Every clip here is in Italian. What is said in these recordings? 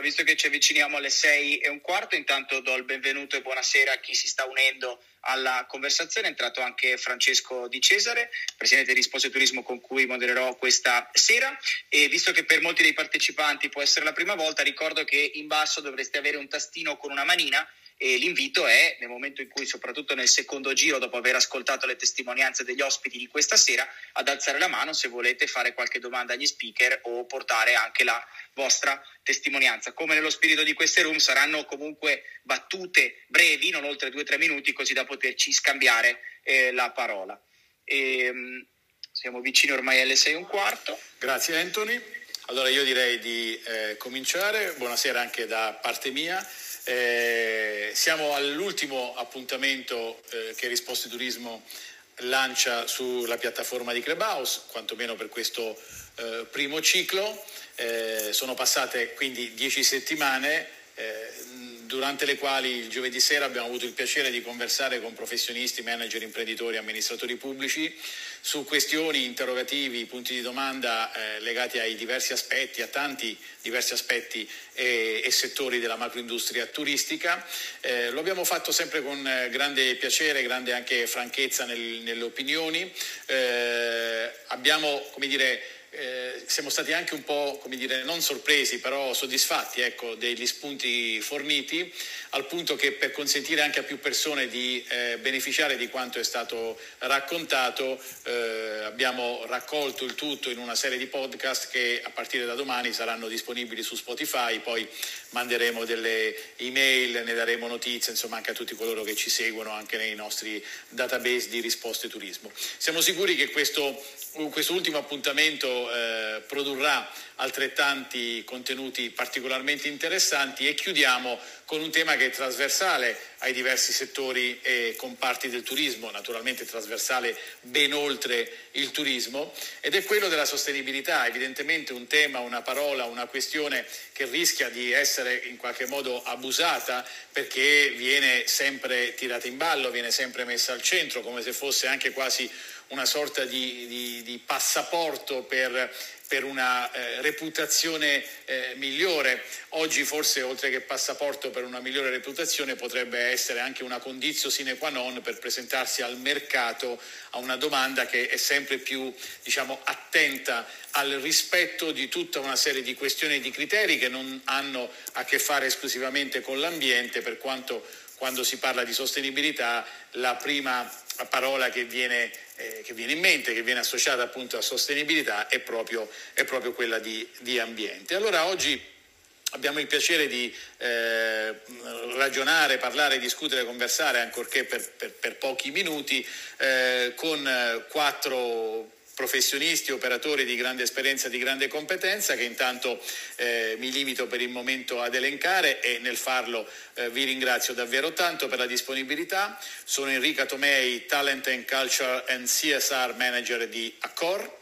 Allora, visto che ci avviciniamo alle sei e un quarto, intanto do il benvenuto e buonasera a chi si sta unendo alla conversazione. È entrato anche Francesco Di Cesare, presidente di Risposte Turismo con cui modererò questa sera. E visto che per molti dei partecipanti può essere la prima volta, ricordo che in basso dovreste avere un tastino con una manina e l'invito è nel momento in cui, soprattutto nel secondo giro, dopo aver ascoltato le testimonianze degli ospiti di questa sera, ad alzare la mano se volete fare qualche domanda agli speaker o portare anche la vostra testimonianza. Come nello spirito di queste room saranno comunque battute brevi, non oltre due o tre minuti, così da poterci scambiare eh, la parola. E, ehm, siamo vicini ormai alle sei e un quarto. Grazie Anthony. Allora io direi di eh, cominciare. Buonasera anche da parte mia. Eh, siamo all'ultimo appuntamento eh, che Risposte Turismo lancia sulla piattaforma di Clubhouse, quantomeno per questo eh, primo ciclo. Eh, sono passate quindi dieci settimane eh, durante le quali il giovedì sera abbiamo avuto il piacere di conversare con professionisti, manager, imprenditori, amministratori pubblici su questioni, interrogativi, punti di domanda eh, legati ai diversi aspetti, a tanti diversi aspetti e, e settori della macroindustria turistica. Eh, lo abbiamo fatto sempre con eh, grande piacere, grande anche franchezza nel, nelle opinioni. Eh, abbiamo, come dire, eh, siamo stati anche un po', come dire, non sorpresi, però soddisfatti ecco, degli spunti forniti, al punto che per consentire anche a più persone di eh, beneficiare di quanto è stato raccontato, eh, abbiamo raccolto il tutto in una serie di podcast che a partire da domani saranno disponibili su Spotify, poi manderemo delle email, ne daremo notizie, insomma anche a tutti coloro che ci seguono anche nei nostri database di risposte turismo. Siamo sicuri che questo questo ultimo appuntamento eh, produrrà altrettanti contenuti particolarmente interessanti e chiudiamo con un tema che è trasversale ai diversi settori e comparti del turismo, naturalmente trasversale ben oltre il turismo, ed è quello della sostenibilità, evidentemente un tema, una parola, una questione che rischia di essere in qualche modo abusata perché viene sempre tirata in ballo, viene sempre messa al centro, come se fosse anche quasi una sorta di, di, di passaporto per, per una eh, reputazione eh, migliore. Oggi forse oltre che passaporto per una migliore reputazione potrebbe essere anche una condizio sine qua non per presentarsi al mercato a una domanda che è sempre più diciamo, attenta al rispetto di tutta una serie di questioni e di criteri che non hanno a che fare esclusivamente con l'ambiente, per quanto quando si parla di sostenibilità la prima parola che viene, eh, che viene, in mente, che viene associata appunto a sostenibilità, è proprio, è proprio quella di, di, ambiente. Allora oggi abbiamo il piacere di eh, ragionare, parlare, discutere, conversare, ancorché per, per, per pochi minuti, eh, con quattro professionisti, operatori di grande esperienza di grande competenza che intanto eh, mi limito per il momento ad elencare e nel farlo eh, vi ringrazio davvero tanto per la disponibilità. Sono Enrica Tomei, Talent and Culture and CSR Manager di Accor.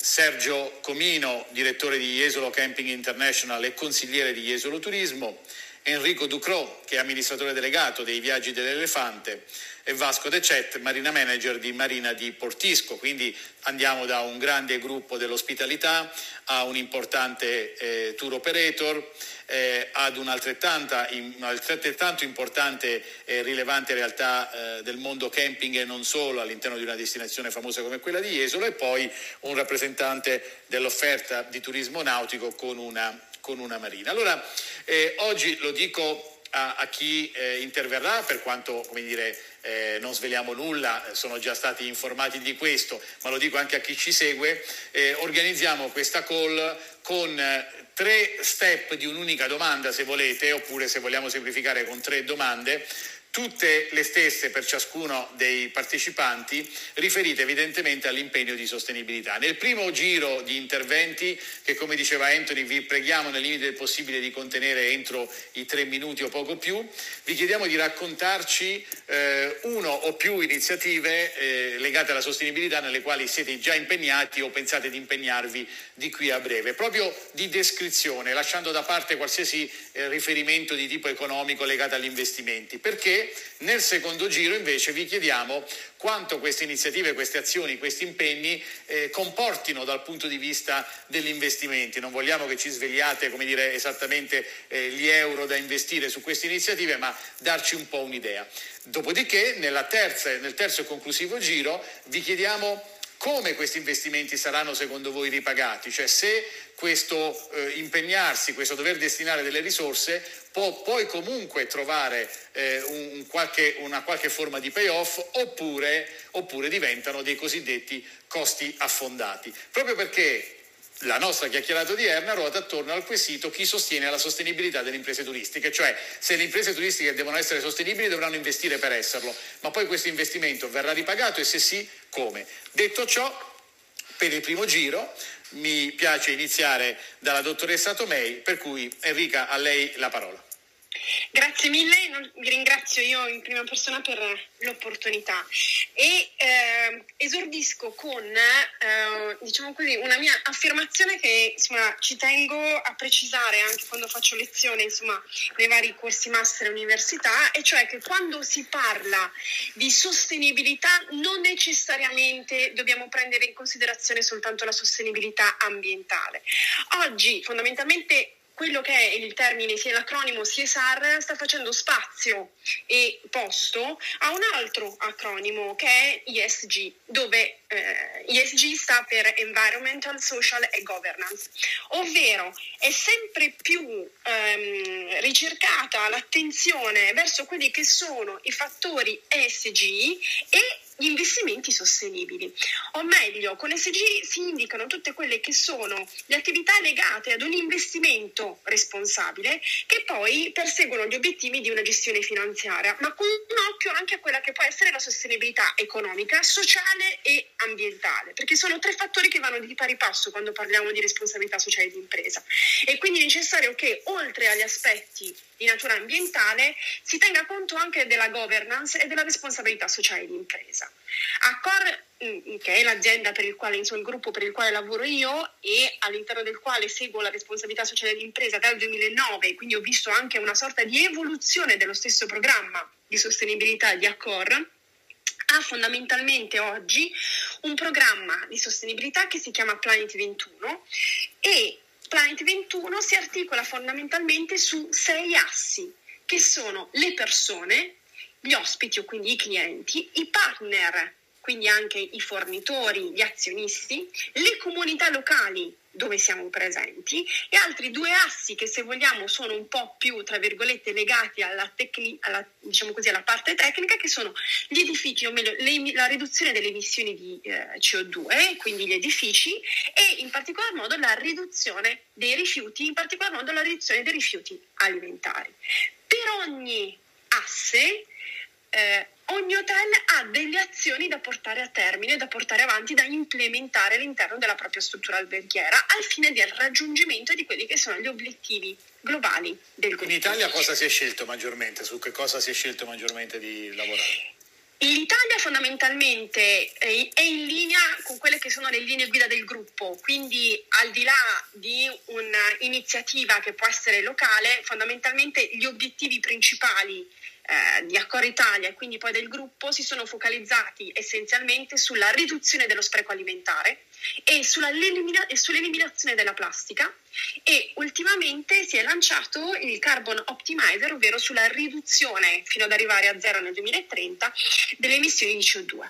Sergio Comino, direttore di Jesolo Camping International e consigliere di Jesolo Turismo, Enrico Ducrot, che è amministratore delegato dei viaggi dell'elefante, e Vasco De Cet, Marina Manager di Marina di Portisco. Quindi andiamo da un grande gruppo dell'ospitalità a un importante eh, tour operator, eh, ad un'altrettanto importante e rilevante realtà eh, del mondo camping e non solo all'interno di una destinazione famosa come quella di Jesolo e poi un rappresentante dell'offerta di turismo nautico con una, con una marina. Allora, eh, oggi lo dico a, a chi eh, interverrà, per quanto come dire, eh, non sveliamo nulla, sono già stati informati di questo, ma lo dico anche a chi ci segue, eh, organizziamo questa call con eh, tre step di un'unica domanda se volete, oppure se vogliamo semplificare con tre domande tutte le stesse per ciascuno dei partecipanti, riferite evidentemente all'impegno di sostenibilità. Nel primo giro di interventi, che come diceva Anthony vi preghiamo nel limite del possibile di contenere entro i tre minuti o poco più, vi chiediamo di raccontarci eh, uno o più iniziative eh, legate alla sostenibilità nelle quali siete già impegnati o pensate di impegnarvi di qui a breve, proprio di descrizione, lasciando da parte qualsiasi eh, riferimento di tipo economico legato agli investimenti. Perché? Nel secondo giro invece vi chiediamo quanto queste iniziative, queste azioni, questi impegni eh, comportino dal punto di vista degli investimenti. Non vogliamo che ci svegliate dire, esattamente eh, gli euro da investire su queste iniziative, ma darci un po' un'idea. Dopodiché terza, nel terzo e conclusivo giro vi chiediamo come questi investimenti saranno secondo voi ripagati? Cioè se questo eh, impegnarsi, questo dover destinare delle risorse può poi comunque trovare eh, un qualche, una qualche forma di payoff oppure, oppure diventano dei cosiddetti costi affondati. Proprio perché la nostra chiacchierata odierna ruota attorno al quesito chi sostiene la sostenibilità delle imprese turistiche, cioè se le imprese turistiche devono essere sostenibili dovranno investire per esserlo, ma poi questo investimento verrà ripagato e se sì come. Detto ciò, per il primo giro mi piace iniziare dalla dottoressa Tomei, per cui Enrica a lei la parola. Grazie mille, vi ringrazio io in prima persona per l'opportunità e eh, esordisco con eh, diciamo così, una mia affermazione che insomma, ci tengo a precisare anche quando faccio lezione insomma, nei vari corsi master università e cioè che quando si parla di sostenibilità non necessariamente dobbiamo prendere in considerazione soltanto la sostenibilità ambientale. Oggi fondamentalmente quello che è il termine, sia l'acronimo CSR, sta facendo spazio e posto a un altro acronimo che è ESG, dove eh, ESG sta per Environmental, Social e Governance, ovvero è sempre più ehm, ricercata l'attenzione verso quelli che sono i fattori ESG e gli investimenti sostenibili. O meglio, con SG si indicano tutte quelle che sono le attività legate ad un investimento responsabile che poi perseguono gli obiettivi di una gestione finanziaria, ma con un occhio anche a quella che può essere la sostenibilità economica, sociale e ambientale, perché sono tre fattori che vanno di pari passo quando parliamo di responsabilità sociale di impresa. E quindi è necessario che oltre agli aspetti di natura ambientale si tenga conto anche della governance e della responsabilità sociale di impresa. Accor, mm, che è l'azienda per il quale, insomma, il gruppo per il quale lavoro io e all'interno del quale seguo la responsabilità sociale di impresa dal 2009, quindi ho visto anche una sorta di evoluzione dello stesso programma di sostenibilità di Accor, ha fondamentalmente oggi un programma di sostenibilità che si chiama Planet 21 e Planet 21 si articola fondamentalmente su sei assi, che sono le persone, gli ospiti o quindi i clienti, i partner, quindi anche i fornitori, gli azionisti, le comunità locali dove siamo presenti e altri due assi che se vogliamo sono un po' più tra virgolette legati alla, tecni- alla, diciamo così, alla parte tecnica che sono gli edifici o meglio le, la riduzione delle emissioni di eh, CO2 quindi gli edifici e in particolar modo la riduzione dei rifiuti in particolar modo la riduzione dei rifiuti alimentari. Per ogni asse eh, ogni hotel ha delle azioni da portare a termine, da portare avanti, da implementare all'interno della propria struttura alberghiera al fine del raggiungimento di quelli che sono gli obiettivi globali del gruppo. In Italia cosa si è scelto maggiormente? Su che cosa si è scelto maggiormente di lavorare? L'Italia fondamentalmente è in linea con quelle che sono le linee guida del gruppo, quindi al di là di un'iniziativa che può essere locale, fondamentalmente gli obiettivi principali eh, di Accor Italia e quindi poi del gruppo si sono focalizzati essenzialmente sulla riduzione dello spreco alimentare e, e sull'eliminazione della plastica e ultimamente si è lanciato il Carbon Optimizer, ovvero sulla riduzione fino ad arrivare a zero nel 2030 delle emissioni di CO2.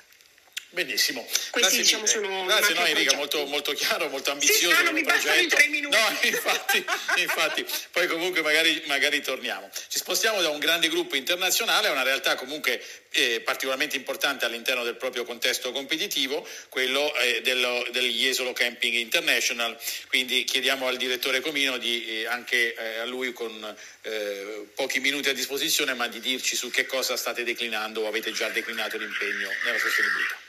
Benissimo. Questi diciamo sono Grazie, no Enrica, molto, molto, chiaro, molto ambizioso. Sì, no, mi bastano i tre minuti. No, infatti, infatti, poi comunque magari, magari, torniamo. Ci spostiamo da un grande gruppo internazionale a una realtà comunque eh, particolarmente importante all'interno del proprio contesto competitivo, quello eh, dello, del Jesolo Camping International. Quindi chiediamo al direttore Comino di eh, anche eh, a lui con eh, pochi minuti a disposizione, ma di dirci su che cosa state declinando o avete già declinato l'impegno nella sostenibilità.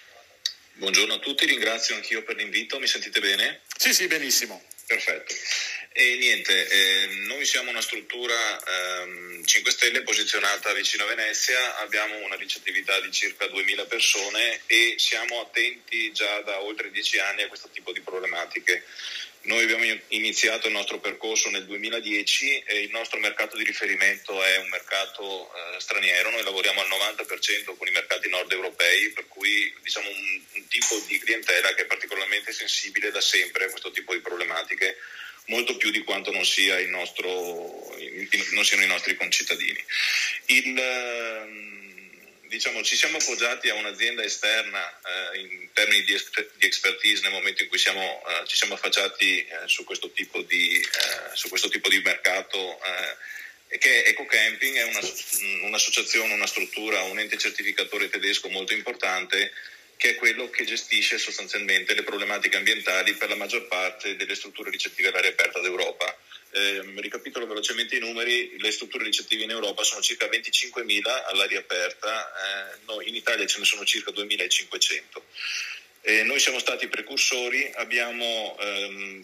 Buongiorno a tutti, ringrazio anch'io per l'invito, mi sentite bene? Sì, sì, benissimo. Perfetto. E niente, eh, noi siamo una struttura ehm, 5 Stelle posizionata vicino a Venezia, abbiamo una ricettività di circa 2000 persone e siamo attenti già da oltre 10 anni a questo tipo di problematiche. Noi abbiamo iniziato il nostro percorso nel 2010 e il nostro mercato di riferimento è un mercato eh, straniero, noi lavoriamo al 90% con i mercati nord europei, per cui diciamo un, un tipo di clientela che è particolarmente sensibile da sempre a questo tipo di problematiche molto più di quanto non, sia nostro, non siano i nostri concittadini. Il, ehm, diciamo, ci siamo appoggiati a un'azienda esterna eh, in termini di, di, expertise nel momento in cui siamo, eh, ci siamo affacciati eh, su, questo di, eh, su, questo tipo di, mercato eh, che Eco Camping è una, un'associazione, una struttura, un ente certificatore tedesco molto importante che è quello che gestisce sostanzialmente le problematiche ambientali per la maggior parte delle strutture ricettive all'aria aperta d'Europa. Eh, ricapitolo velocemente i numeri, le strutture ricettive in Europa sono circa 25.000 all'aria aperta, eh, no, in Italia ce ne sono circa 2.500. Eh, noi siamo stati precursori, abbiamo ehm,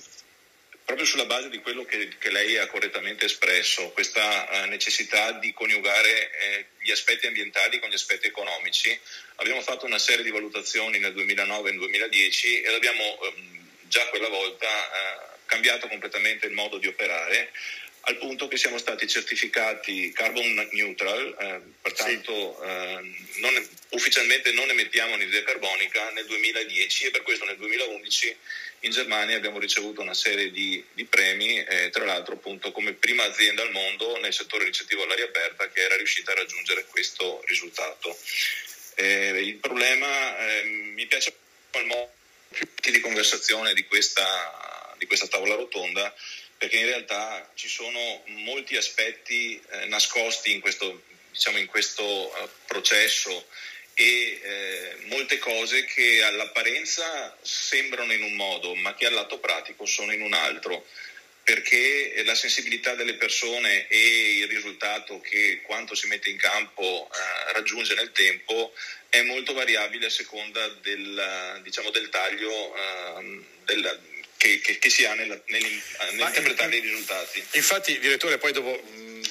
proprio sulla base di quello che, che lei ha correttamente espresso, questa eh, necessità di coniugare eh, gli aspetti ambientali con gli aspetti economici, abbiamo fatto una serie di valutazioni nel 2009 e nel 2010 ed abbiamo ehm, già quella volta eh, cambiato completamente il modo di operare al punto che siamo stati certificati carbon neutral, eh, pertanto eh, non, ufficialmente non emettiamo anidride carbonica nel 2010 e per questo nel 2011 in Germania abbiamo ricevuto una serie di, di premi, eh, tra l'altro appunto come prima azienda al mondo nel settore ricettivo all'aria aperta che era riuscita a raggiungere questo risultato. Eh, il problema, eh, mi piace il modo di conversazione di questa, di questa tavola rotonda perché in realtà ci sono molti aspetti eh, nascosti in questo, diciamo, in questo uh, processo e eh, molte cose che all'apparenza sembrano in un modo, ma che al lato pratico sono in un altro, perché la sensibilità delle persone e il risultato che quanto si mette in campo eh, raggiunge nel tempo è molto variabile a seconda del, diciamo, del taglio eh, del, che, che, che, si ha nella, nell'interpretare i risultati. Infatti, direttore, poi dopo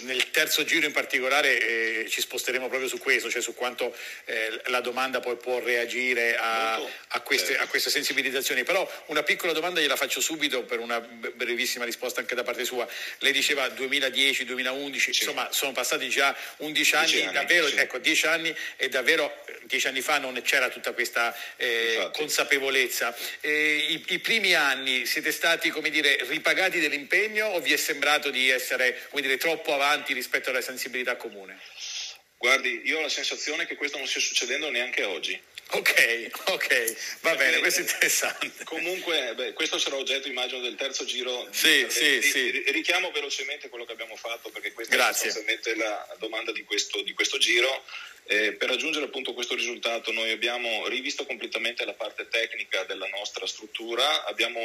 nel terzo giro in particolare eh, ci sposteremo proprio su questo, cioè su quanto eh, la domanda poi può reagire a, a, queste, certo. a, queste, sensibilizzazioni. Però una piccola domanda gliela faccio subito per una brevissima risposta anche da parte sua. Lei diceva 2010, 2011, sì. insomma sono passati già 11 anni, anni davvero, sì. ecco 10 anni e davvero 10 anni fa non c'era tutta questa eh, consapevolezza. I, I, primi anni siete stati come dire, ripagati dell'impegno o vi è sembrato di essere come dire, troppo avanti? Avanti rispetto alla sensibilità comune? Guardi, io ho la sensazione che questo non stia succedendo neanche oggi. Ok, ok, va Perché, bene, questo è interessante. Comunque, beh, questo sarà oggetto, immagino, del terzo giro. Sì, sì, sì. Richiamo velocemente quello che abbiamo fatto, perché questa Grazie. è sostanzialmente la domanda di questo, di questo giro. Eh, per raggiungere appunto questo risultato noi abbiamo rivisto completamente la parte tecnica della nostra struttura, abbiamo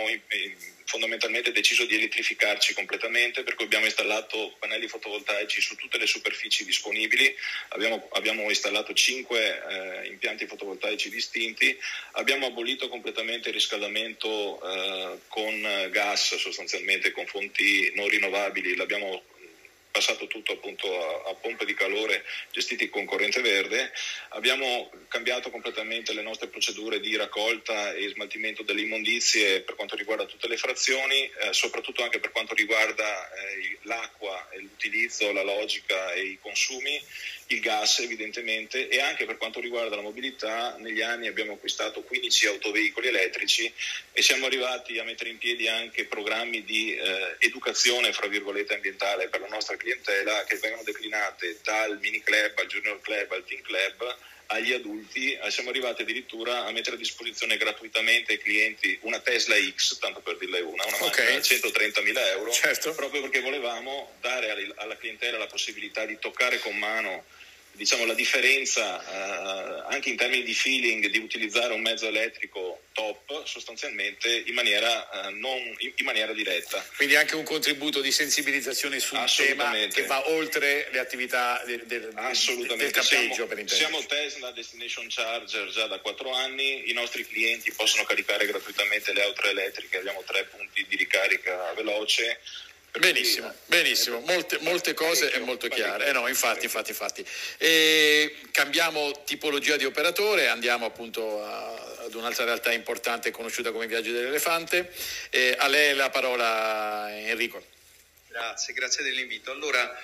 fondamentalmente deciso di elettrificarci completamente per cui abbiamo installato pannelli fotovoltaici su tutte le superfici disponibili, abbiamo, abbiamo installato 5 eh, impianti fotovoltaici distinti, abbiamo abolito completamente il riscaldamento eh, con gas sostanzialmente con fonti non rinnovabili, l'abbiamo passato tutto appunto a, a, pompe di calore gestiti con corrente verde, abbiamo cambiato completamente le nostre procedure di raccolta e smaltimento delle immondizie per quanto riguarda tutte le frazioni, eh, soprattutto anche per quanto riguarda eh, l'acqua, l'utilizzo, la logica e i consumi il gas evidentemente e anche per quanto riguarda la mobilità negli anni abbiamo acquistato 15 autoveicoli elettrici e siamo arrivati a mettere in piedi anche programmi di eh, educazione fra virgolette ambientale per la nostra clientela che vengono declinate dal mini club al junior club al teen club agli adulti, siamo arrivati addirittura a mettere a disposizione gratuitamente ai clienti una Tesla X, tanto per dirle una, una okay. macchina da 130.000 euro, certo. proprio perché volevamo dare alla clientela la possibilità di toccare con mano diciamo, la differenza eh, anche in termini di feeling di utilizzare un mezzo elettrico top sostanzialmente in maniera, eh, non, in, in, maniera diretta. Quindi anche un contributo di sensibilizzazione sul tema che va oltre le attività del, del, del campeggio siamo, Siamo Tesla Destination Charger già da quattro anni, i nostri clienti possono caricare gratuitamente le auto elettriche, abbiamo tre punti di ricarica veloce Benissimo, benissimo, molte, molte cose e molto chiare. Eh no, infatti, infatti, infatti. E cambiamo tipologia di operatore, andiamo appunto a ad un'altra realtà importante conosciuta come Viaggi dell'Elefante. Eh, a lei la parola Enrico. Grazie, grazie dell'invito. Allora,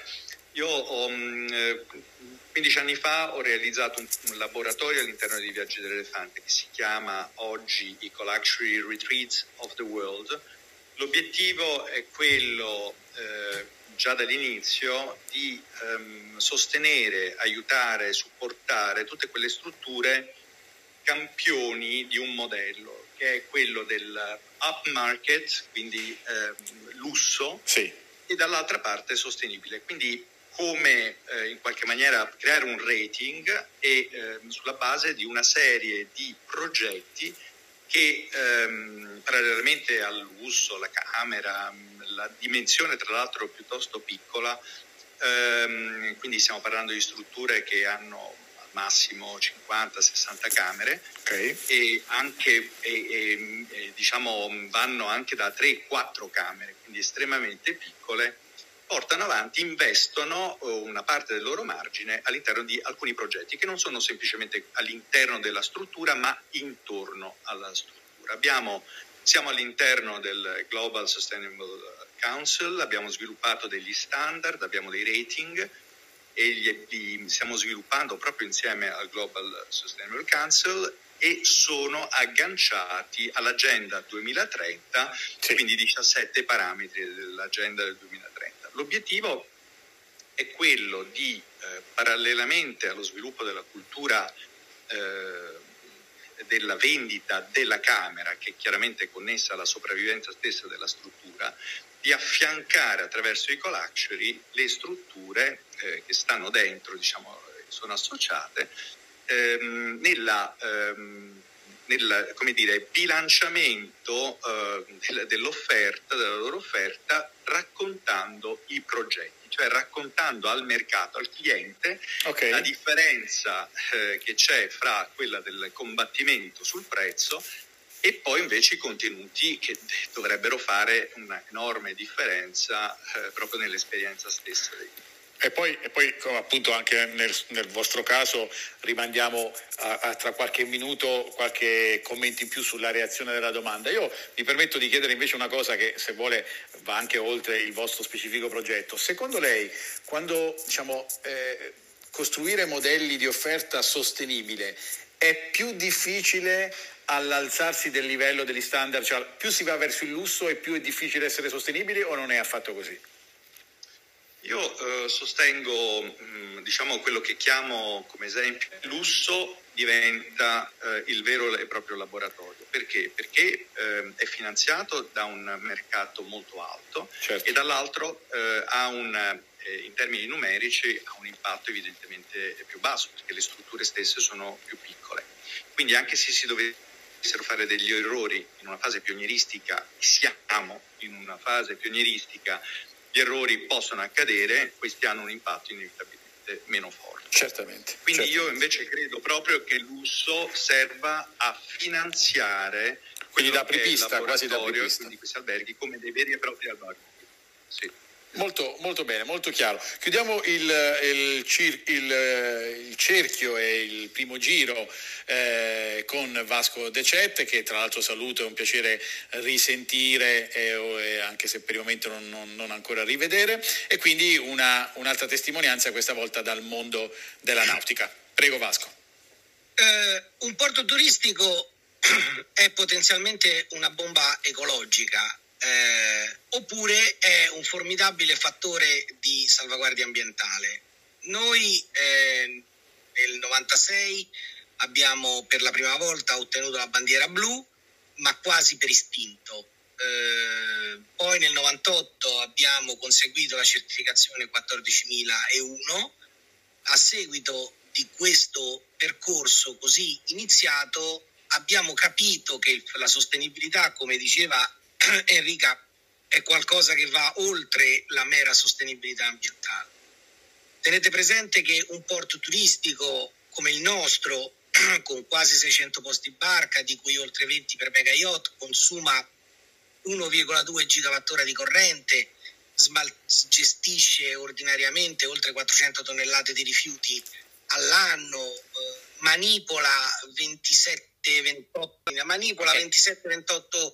io ho, 15 anni fa ho realizzato un, un, laboratorio all'interno di Viaggi dell'Elefante che si chiama oggi Eco Luxury Retreats of the World. L'obiettivo è quello eh, già dall'inizio di ehm, sostenere, aiutare, supportare tutte quelle strutture campioni di un modello che è quello del upmarket, quindi ehm, lusso, sì. e dall'altra parte sostenibile. Quindi come eh, in qualche maniera creare un rating e eh, sulla base di una serie di progetti che ehm, parallelamente al lusso, la camera, la dimensione tra l'altro piuttosto piccola, ehm, quindi stiamo parlando di strutture che hanno al massimo 50-60 camere okay. e, anche, e, e, e diciamo, vanno anche da 3-4 camere, quindi estremamente piccole portano avanti, investono eh, una parte del loro margine all'interno di alcuni progetti che non sono semplicemente all'interno della struttura ma intorno alla struttura. Abbiamo, siamo all'interno del Global Sustainable Council, abbiamo sviluppato degli standard, abbiamo dei rating e li, li stiamo sviluppando proprio insieme al Global Sustainable Council e sono agganciati all'agenda 2030, sì. quindi 17 parametri dell'agenda del 2030. L'obiettivo è quello di, eh, parallelamente allo sviluppo della cultura eh, della vendita della Camera, che è chiaramente connessa alla sopravvivenza stessa della struttura, di affiancare attraverso i co-luxury le strutture eh, che stanno dentro, diciamo, sono associate, ehm, nella ehm, nel come dire, bilanciamento eh, dell'offerta, della loro offerta, raccontando i progetti, cioè raccontando al mercato, al cliente, okay. la differenza eh, che c'è fra quella del combattimento sul prezzo e poi invece i contenuti che dovrebbero fare un'enorme differenza eh, proprio nell'esperienza stessa dei clienti. E poi, e poi appunto anche nel, nel, vostro caso rimandiamo a, a, tra qualche minuto qualche commento in più sulla reazione della domanda. Io mi permetto di chiedere invece una cosa che se vuole va anche oltre il vostro specifico progetto. Secondo lei quando diciamo, eh, costruire modelli di offerta sostenibile è più difficile all'alzarsi del livello degli standard, cioè più si va verso il lusso e più è difficile essere sostenibili o non è affatto così? Io eh, sostengo mh, diciamo, quello che chiamo come esempio lusso diventa eh, il vero e proprio laboratorio. Perché? Perché eh, è finanziato da un mercato molto alto certo. e dall'altro eh, ha un, eh, in termini numerici ha un impatto evidentemente più basso perché le strutture stesse sono più piccole. Quindi anche se si dovessero fare degli errori in una fase pionieristica, siamo in una fase pionieristica gli errori possono accadere, questi hanno un impatto inevitabilmente meno forte. Certamente. Quindi certamente. io invece credo proprio che il lusso serva a finanziare quindi da apripista, quasi da apripista. di questi alberghi come dei veri e propri alberghi. Sì. Molto, molto, bene, molto chiaro. Chiudiamo il, il, il, il, cerchio e il primo giro eh, con Vasco De Cette, che tra l'altro saluto, è un piacere risentire, eh, anche se per il momento non, non, non ancora rivedere, e quindi una, un'altra testimonianza, questa volta dal mondo della nautica. Prego Vasco. Eh, un porto turistico è potenzialmente una bomba ecologica eh, oppure è un formidabile fattore di salvaguardia ambientale. Noi eh, nel 96 abbiamo per la prima volta ottenuto la bandiera blu, ma quasi per istinto. Eh, poi nel 98 abbiamo conseguito la certificazione 14001. A seguito di questo percorso così iniziato abbiamo capito che la sostenibilità, come diceva Enrica, è qualcosa che va oltre la mera sostenibilità ambientale. Tenete presente che un porto turistico come il nostro, con quasi 600 posti barca, di cui oltre 20 per mega yacht, consuma 1,2 gigawattora di corrente, gestisce ordinariamente oltre 400 tonnellate di rifiuti all'anno, eh, manipola 27 27-28, manipola okay. 27-28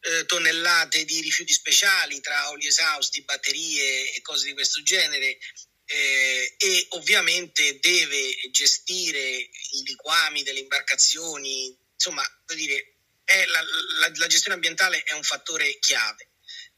eh, tonnellate di rifiuti speciali tra oli esausti, batterie e cose di questo genere eh, e ovviamente deve gestire i liquami delle imbarcazioni, insomma, dire, la, la, la gestione ambientale è un fattore chiave.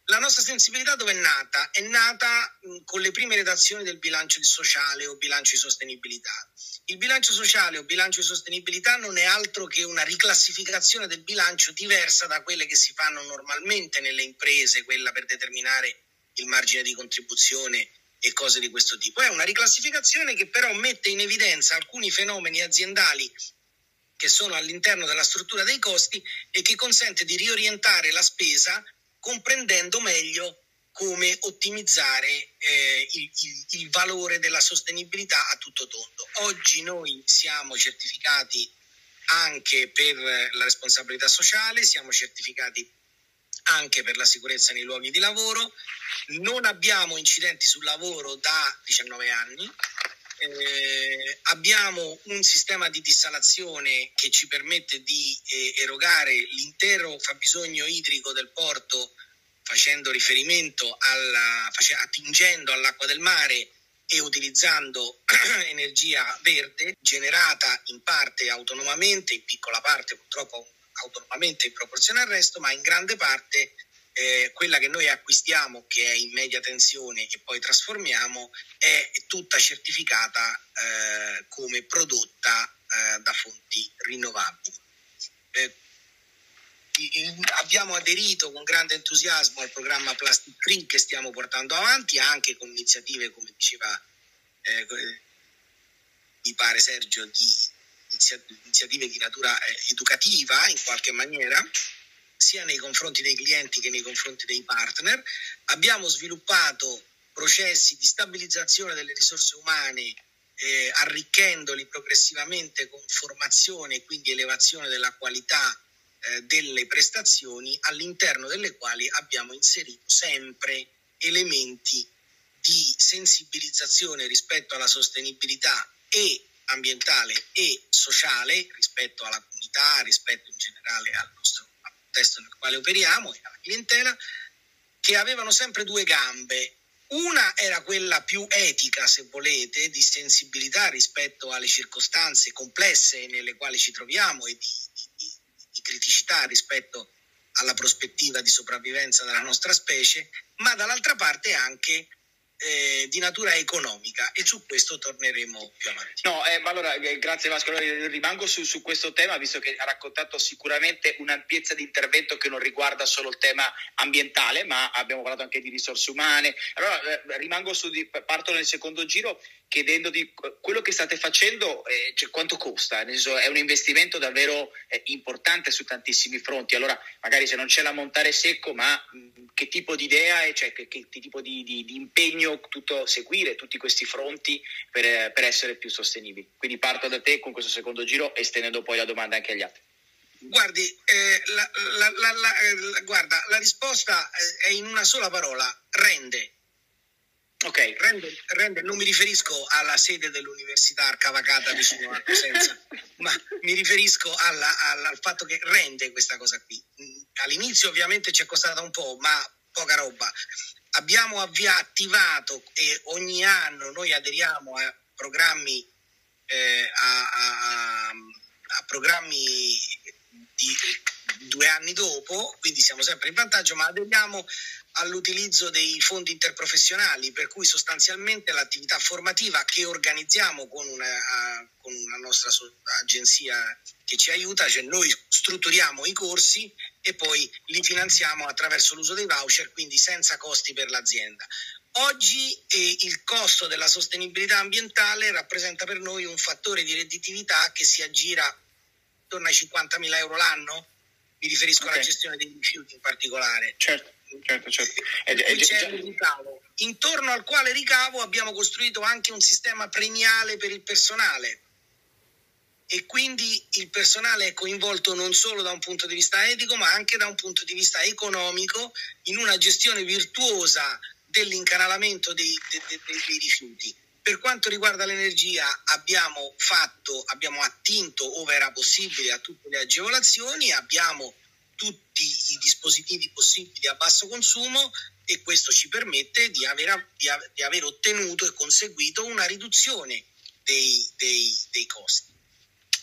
La nostra sensibilità dove è nata? È nata con le prime redazioni del bilancio sociale o bilancio di sostenibilità. Il bilancio sociale o bilancio di sostenibilità non è altro che una riclassificazione del bilancio diversa da quelle che si fanno normalmente nelle imprese, quella per determinare il margine di contribuzione e cose di questo tipo. È una riclassificazione che però mette in evidenza alcuni fenomeni aziendali che sono all'interno della struttura dei costi e che consente di riorientare la spesa comprendendo meglio come ottimizzare eh, il, il, il, valore della sostenibilità a tutto tondo. Oggi noi siamo certificati anche per la responsabilità sociale, siamo certificati anche per la sicurezza nei luoghi di lavoro, non abbiamo incidenti sul lavoro da 19 anni, eh, abbiamo un sistema di dissalazione che ci permette di eh, erogare l'intero fabbisogno idrico del porto facendo riferimento alla, face, attingendo all'acqua del mare e utilizzando energia verde generata in parte autonomamente, in piccola parte purtroppo autonomamente in proporzione al resto, ma in grande parte eh, quella che noi acquistiamo, che è in media tensione e poi trasformiamo, è tutta certificata eh, come prodotta eh, da fonti rinnovabili. Eh, abbiamo aderito con grande entusiasmo al programma Plastic Free che stiamo portando avanti, anche con iniziative, come diceva, eh, mi pare Sergio, di iniziative di natura eh, educativa in qualche maniera sia nei confronti dei clienti che nei confronti dei partner. Abbiamo sviluppato processi di stabilizzazione delle risorse umane eh, arricchendoli progressivamente con formazione e quindi elevazione della qualità eh, delle prestazioni all'interno delle quali abbiamo inserito sempre elementi di sensibilizzazione rispetto alla sostenibilità e ambientale e sociale rispetto alla comunità, rispetto in generale al nostro contesto nel quale operiamo e alla clientela, che avevano sempre due gambe. Una era quella più etica, se volete, di sensibilità rispetto alle circostanze complesse nelle quali ci troviamo e di, di, di criticità rispetto alla prospettiva di sopravvivenza della nostra specie, ma dall'altra parte anche eh, di natura economica e su questo torneremo più avanti. No, eh, ma allora eh, grazie Vasco, rimango su, su, questo tema visto che ha raccontato sicuramente un'ampiezza di intervento che non riguarda solo il tema ambientale ma abbiamo parlato anche di risorse umane. Allora eh, rimango su, di, parto nel secondo giro chiedendo di quello che state facendo, eh, cioè, quanto costa? È un investimento davvero eh, importante su tantissimi fronti. Allora, magari se non c'è la montare secco, ma mh, che tipo di idea cioè, che, che, tipo di, di, di, impegno tutto seguire tutti questi fronti per, per essere più sostenibili? Quindi parto da te con questo secondo giro, estendendo poi la domanda anche agli altri. Guardi, eh, la, la, la, eh, guarda, la risposta eh, è in una sola parola, rende. Ok, rende, rende, non mi riferisco alla sede dell'università Arcavacata vicino a Cosenza, ma mi riferisco alla, alla, al fatto che rende questa cosa qui. All'inizio ovviamente ci è costata un po', ma poca roba. Abbiamo avvia, attivato e ogni anno noi aderiamo a programmi, eh, a, a, a programmi di due anni dopo, quindi siamo sempre in vantaggio, ma aderiamo all'utilizzo dei fondi interprofessionali, per cui sostanzialmente l'attività formativa che organizziamo con una, con una nostra agenzia che ci aiuta, cioè noi strutturiamo i corsi e poi li finanziamo attraverso l'uso dei voucher, quindi senza costi per l'azienda. Oggi eh, il costo della sostenibilità ambientale rappresenta per noi un fattore di redditività che si aggira attorno ai 50.000 euro l'anno, mi riferisco okay. alla gestione dei rifiuti in particolare. Certo certo, certo. È, è, c'è un ricavo. Intorno al quale ricavo abbiamo costruito anche un sistema premiale per il personale e quindi il personale è coinvolto non solo da un punto di vista etico ma anche da un punto di vista economico in una gestione virtuosa dell'incanalamento dei, dei, dei, dei rifiuti. Per quanto riguarda l'energia abbiamo fatto, abbiamo attinto ove era possibile a tutte le agevolazioni, abbiamo tutti i dispositivi possibili a basso consumo e questo ci permette di aver, di, aver ottenuto e conseguito una riduzione dei, dei, dei costi.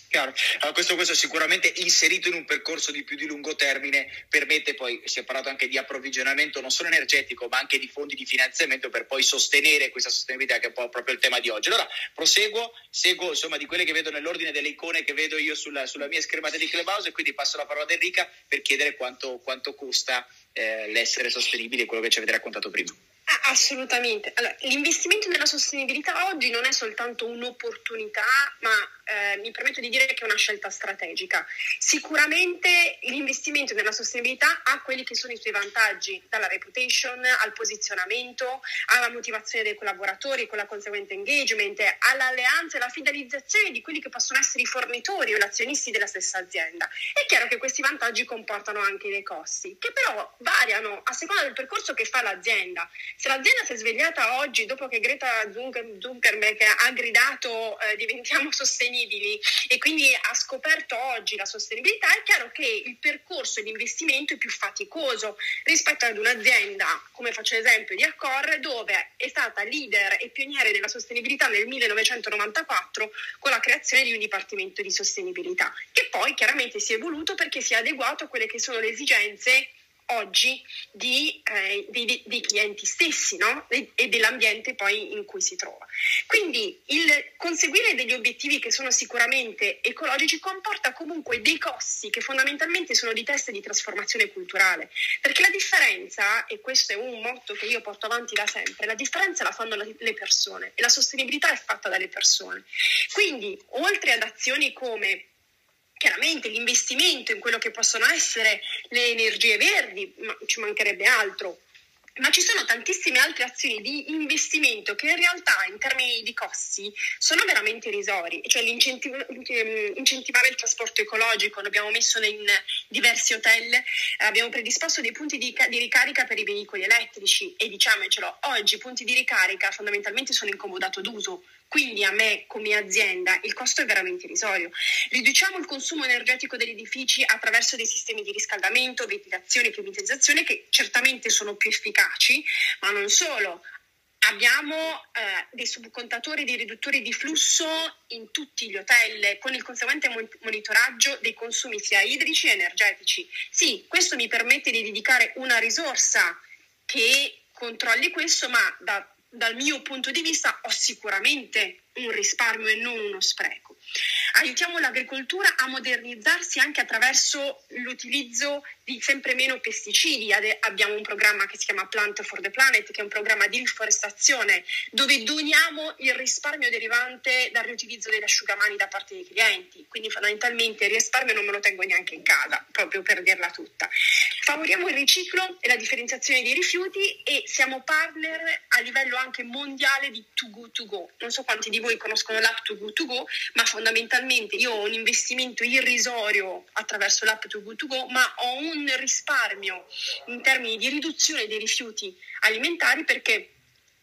Chiaro. Allora, questo, questo, sicuramente inserito in un percorso di più di lungo termine permette poi, si è parlato anche di approvvigionamento non solo energetico ma anche di fondi di finanziamento per poi sostenere questa sostenibilità che è proprio il tema di oggi. Allora proseguo, seguo insomma di quelle che vedo nell'ordine delle icone che vedo io sulla, sulla mia schermata di Clubhouse e quindi passo la parola ad Enrica per chiedere quanto, quanto costa eh, l'essere sostenibile, quello che ci avete raccontato prima. Ah, assolutamente. Allora, l'investimento nella sostenibilità oggi non è soltanto un'opportunità, ma eh, mi permetto di dire che è una scelta strategica. Sicuramente l'investimento nella sostenibilità ha quelli che sono i suoi vantaggi, dalla reputation al posizionamento, alla motivazione dei collaboratori con la conseguente engagement, all'alleanza e alla fidelizzazione di quelli che possono essere i fornitori o gli azionisti della stessa azienda. È chiaro che questi vantaggi comportano anche dei costi, che però variano a seconda del percorso che fa l'azienda. Se l'azienda si è svegliata oggi dopo che Greta Zuckerberg ha gridato eh, diventiamo sostenibili e quindi ha scoperto oggi la sostenibilità, è chiaro che il percorso di investimento è più faticoso rispetto ad un'azienda, come faccio l'esempio di Accor, dove è stata leader e pioniere della sostenibilità nel 1994 con la creazione di un dipartimento di sostenibilità, che poi chiaramente si è evoluto perché si è adeguato a quelle che sono le esigenze oggi di, eh, dei, dei, clienti stessi no? e, e, dell'ambiente poi in cui si trova. Quindi il conseguire degli obiettivi che sono sicuramente ecologici comporta comunque dei costi che fondamentalmente sono di test di trasformazione culturale, perché la differenza, e questo è un motto che io porto avanti da sempre, la differenza la fanno le persone e la sostenibilità è fatta dalle persone. Quindi oltre ad azioni come chiaramente l'investimento in quello che possono essere le energie verdi, ma ci mancherebbe altro. Ma ci sono tantissime altre azioni di investimento che in realtà in termini di costi sono veramente irrisori, cioè ehm, incentivare il trasporto ecologico, l'abbiamo messo in diversi hotel, abbiamo predisposto dei punti di, di ricarica per i veicoli elettrici e diciamocelo, oggi i punti di ricarica fondamentalmente sono in comodato d'uso, quindi a me come azienda il costo è veramente irrisorio. Riduciamo il consumo energetico degli edifici attraverso dei sistemi di riscaldamento, ventilazione e climatizzazione che certamente sono più efficaci, ma non solo. Abbiamo eh, dei subcontatori, dei riduttori di flusso in tutti gli hotel con il conseguente monitoraggio dei consumi sia idrici che energetici. Sì, questo mi permette di dedicare una risorsa che controlli questo, ma da dal mio punto di vista ho sicuramente un risparmio e non uno spreco. Aiutiamo l'agricoltura a modernizzarsi anche attraverso l'utilizzo di sempre meno pesticidi. Abbiamo un programma che si chiama Plant for the Planet, che è un programma di riforestazione, dove doniamo il risparmio derivante dal riutilizzo delle asciugamani da parte dei clienti. Quindi fondamentalmente il risparmio non me lo tengo neanche in casa, proprio per dirla tutta. Favoriamo il riciclo e la differenziazione dei rifiuti e siamo partner a livello anche mondiale di Too Go To Go. Non so quanti di voi conoscono l'app Too Go To Go, ma fondamentalmente io ho un investimento irrisorio attraverso l'app Too Go To Go, ma ho un risparmio in termini di riduzione dei rifiuti alimentari perché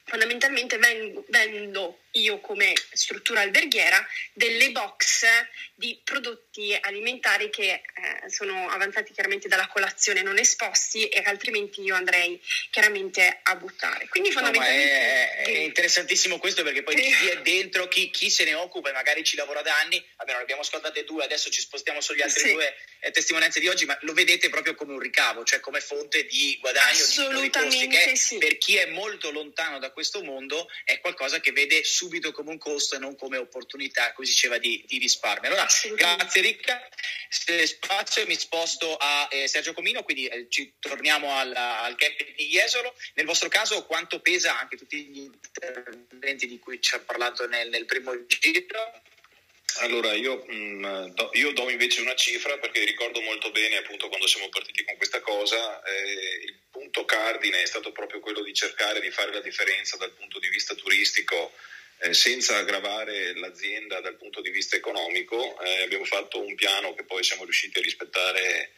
fondamentalmente vendo io come struttura alberghiera delle box di prodotti alimentari che eh, sono avanzati chiaramente dalla colazione non esposti e altrimenti io andrei chiaramente a buttare. Quindi fondamentalmente... No, è, è, interessantissimo questo perché poi chi è dentro, chi, chi, se ne occupa e magari ci lavora da anni, vabbè non abbiamo ascoltate due, adesso ci spostiamo sugli altri sì. due eh, testimonianze di oggi, ma lo vedete proprio come un ricavo, cioè come fonte di guadagno, Assolutamente di che sì. per chi è molto lontano da questo mondo è qualcosa che vede su subito come un costo e non come opportunità, come si diceva, di, di risparmio. Allora, grazie Ricca. Se spazio mi sposto a eh, Sergio Comino, quindi eh, ci torniamo al, al camp di Jesolo. Nel vostro caso quanto pesa anche tutti gli interventi di cui ci ha parlato nel, nel primo giro? Allora, io, mh, mm, do, io, do, invece una cifra perché ricordo molto bene appunto quando siamo partiti con questa cosa, eh, il punto cardine è stato proprio quello di cercare di fare la differenza dal punto di vista turistico eh, senza aggravare l'azienda dal punto di vista economico. Eh, abbiamo fatto un piano che poi siamo riusciti a rispettare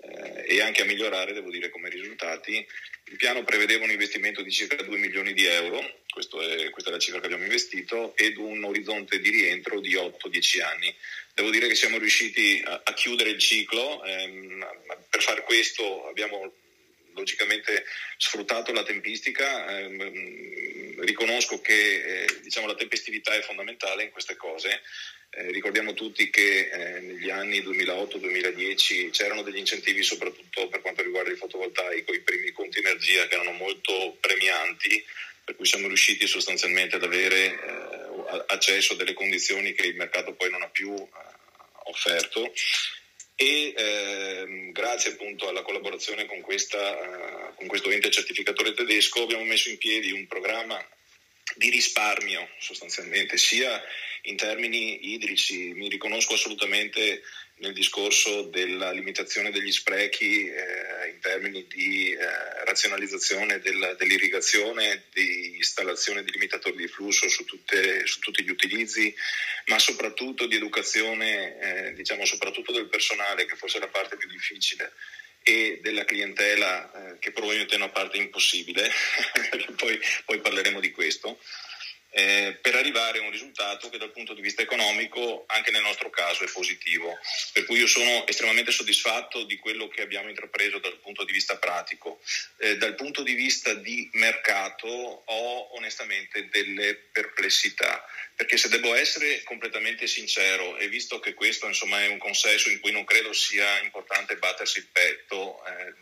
eh, e anche a migliorare, devo dire, come risultati. Il piano prevedeva un investimento di circa 2 milioni di euro, è, questa è la cifra che abbiamo investito, ed un orizzonte di rientro di 8-10 anni. Devo dire che siamo riusciti a, a chiudere il ciclo, ehm, per fare questo abbiamo logicamente sfruttato la tempistica, ehm, riconosco che eh, diciamo, la tempestività è fondamentale in queste cose. Eh, ricordiamo tutti che eh, negli anni 2008-2010 c'erano degli incentivi soprattutto per quanto riguarda il fotovoltaico, i primi conti energia che erano molto premianti, per cui siamo riusciti sostanzialmente ad avere eh, accesso a delle condizioni che il mercato poi non ha più eh, offerto e ehm, grazie appunto alla collaborazione con, questa, uh, con questo ente certificatore tedesco abbiamo messo in piedi un programma di risparmio sostanzialmente, sia in termini idrici, mi riconosco assolutamente nel discorso della limitazione degli sprechi eh, in termini di eh, razionalizzazione del, dell'irrigazione, di installazione di limitatori di flusso su, tutte, su tutti gli utilizzi, ma soprattutto di educazione, eh, diciamo soprattutto del personale, che forse è la parte più difficile, e della clientela, eh, che probabilmente è una parte impossibile, poi, poi parleremo di questo eh, per arrivare a un risultato che dal punto di vista economico anche nel nostro caso è positivo. Per cui io sono estremamente soddisfatto di quello che abbiamo intrapreso dal punto di vista pratico. Eh, dal punto di vista di mercato ho onestamente delle perplessità, perché se devo essere completamente sincero e visto che questo insomma, è un consesso in cui non credo sia importante battersi il petto eh,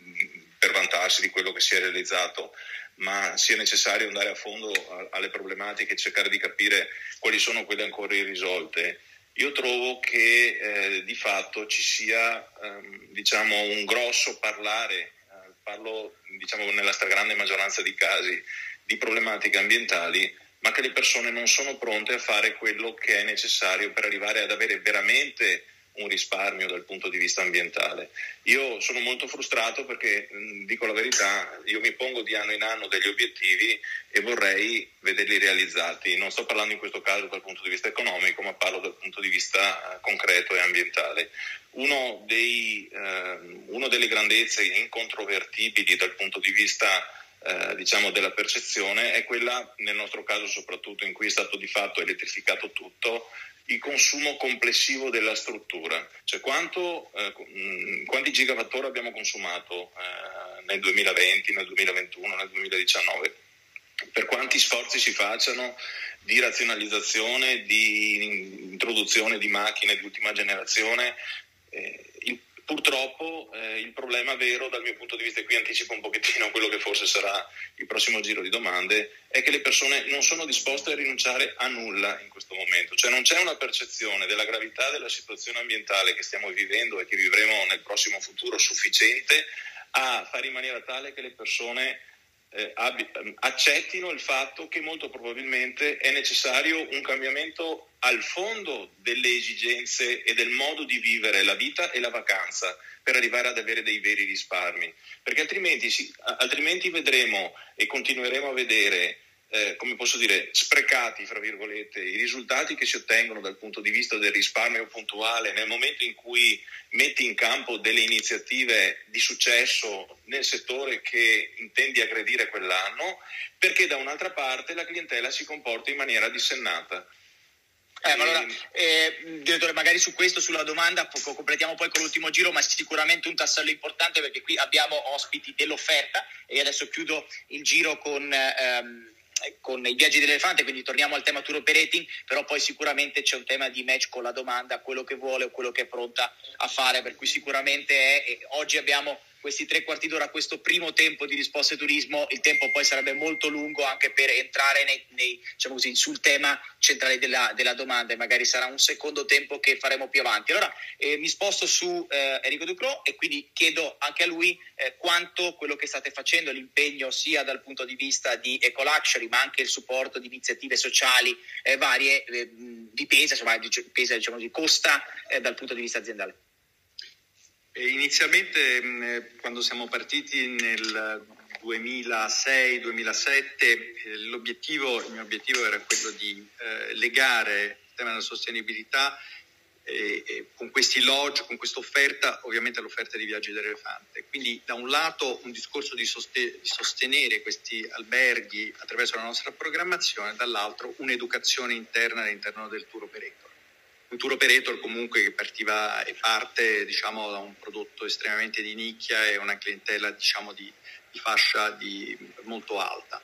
per vantarsi di quello che si è realizzato, ma sia necessario andare a fondo alle problematiche e cercare di capire quali sono quelle ancora irrisolte. Io trovo che eh, di fatto ci sia ehm, diciamo, un grosso parlare, eh, parlo diciamo, nella stragrande maggioranza dei casi, di problematiche ambientali, ma che le persone non sono pronte a fare quello che è necessario per arrivare ad avere veramente un risparmio dal punto di vista ambientale. Io sono molto frustrato perché, dico la verità, io mi pongo di anno in anno degli obiettivi e vorrei vederli realizzati. Non sto parlando in questo caso dal punto di vista economico, ma parlo dal punto di vista eh, concreto e ambientale. Uno dei, eh, uno delle grandezze incontrovertibili dal punto di vista eh, diciamo della percezione è quella nel nostro caso soprattutto in cui è stato di fatto elettrificato tutto il consumo complessivo della struttura, cioè quanto, eh, quanti gigawattora abbiamo consumato eh, nel 2020, nel 2021, nel 2019, per quanti sforzi si facciano di razionalizzazione, di introduzione di macchine di ultima generazione. Eh, il Purtroppo eh, il problema vero dal mio punto di vista, e qui anticipo un pochettino quello che forse sarà il prossimo giro di domande, è che le persone non sono disposte a rinunciare a nulla in questo momento, cioè non c'è una percezione della gravità della situazione ambientale che stiamo vivendo e che vivremo nel prossimo futuro sufficiente a fare in maniera tale che le persone eh, abbi- accettino il fatto che molto probabilmente è necessario un cambiamento al fondo delle esigenze e del modo di vivere la vita e la vacanza per arrivare ad avere dei veri risparmi, perché altrimenti, si, altrimenti vedremo e continueremo a vedere eh, come posso dire, sprecati, fra virgolette, i risultati che si ottengono dal punto di vista del risparmio puntuale nel momento in cui metti in campo delle iniziative di successo nel settore che intendi aggredire quell'anno, perché da un'altra parte la clientela si comporta in maniera dissennata. Eh, ma allora, eh, direttore, magari su questo, sulla domanda, completiamo poi con l'ultimo giro, ma sicuramente un tassello importante perché qui abbiamo ospiti dell'offerta e adesso chiudo il giro con... Ehm, con i viaggi dell'elefante, quindi torniamo al tema tour operating, però poi sicuramente c'è un tema di match con la domanda, quello che vuole o quello che è pronta a fare, per cui sicuramente è, oggi abbiamo questi tre quarti d'ora, questo primo tempo di risposte turismo, il tempo poi sarebbe molto lungo anche per entrare nei, nei, diciamo così, sul tema centrale della, della, domanda e magari sarà un secondo tempo che faremo più avanti. Allora eh, mi sposto su eh, Enrico Ducro e quindi chiedo anche a lui eh, quanto quello che state facendo, l'impegno sia dal punto di vista di Eco Luxury ma anche il supporto di iniziative sociali eh, varie eh, di pesa, insomma, pesa, diciamo così, costa eh, dal punto di vista aziendale. Inizialmente quando siamo partiti nel 2006-2007 l'obiettivo, il mio obiettivo era quello di eh, legare il tema della sostenibilità con questi lodge, con questa offerta, ovviamente l'offerta di viaggi dell'elefante. Quindi da un lato un discorso di, soste- di sostenere questi alberghi attraverso la nostra programmazione, dall'altro un'educazione interna all'interno del tour operator. Un tour operator comunque che partiva e parte diciamo, da un prodotto estremamente di nicchia e una clientela diciamo, di, di fascia di, molto alta.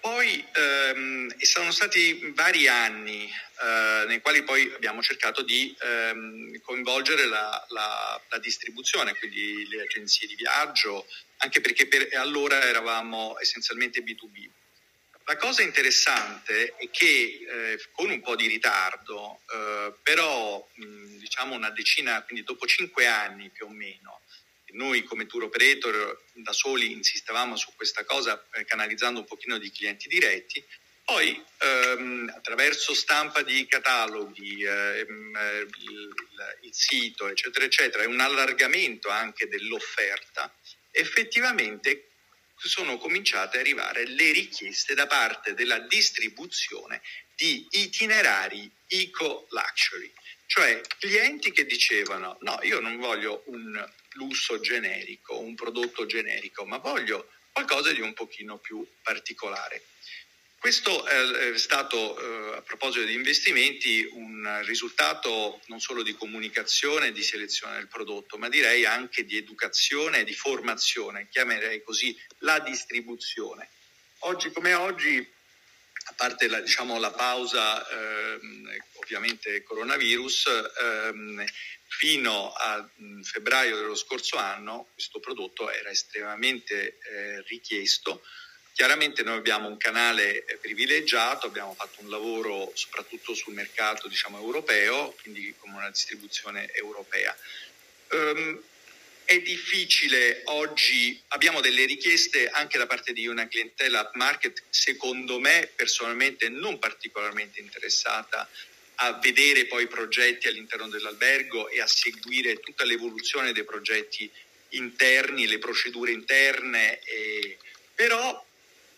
Poi ehm, sono stati vari anni eh, nei quali poi abbiamo cercato di ehm, coinvolgere la, la, la, distribuzione, quindi le agenzie di viaggio, anche perché per, allora eravamo essenzialmente B2B. La cosa interessante è che eh, con un po' di ritardo, eh, però mh, diciamo una decina, quindi dopo cinque anni più o meno, noi come tour operator da soli insistevamo su questa cosa eh, canalizzando un pochino di clienti diretti, poi ehm, attraverso stampa di cataloghi, ehm, il, il, sito, eccetera, eccetera, e un allargamento anche dell'offerta, effettivamente sono cominciate ad arrivare le richieste da parte della distribuzione di itinerari eco-luxury, cioè clienti che dicevano no, io non voglio un lusso generico, un prodotto generico, ma voglio qualcosa di un pochino più particolare. Questo è stato, eh, a proposito di investimenti, un risultato non solo di comunicazione di selezione del prodotto, ma direi anche di educazione e di formazione, chiamerei così la distribuzione. Oggi come oggi, a parte la, diciamo, la pausa, ehm, ovviamente coronavirus, ehm, fino a mm, febbraio dello scorso anno questo prodotto era estremamente eh, richiesto. Chiaramente noi abbiamo un canale eh, privilegiato, abbiamo fatto un lavoro soprattutto sul mercato diciamo, europeo, quindi con una distribuzione europea. Um, è difficile oggi, abbiamo delle richieste anche da parte di una clientela market, secondo me personalmente non particolarmente interessata a vedere poi i progetti all'interno dell'albergo e a seguire tutta l'evoluzione dei progetti interni, le procedure interne, e... però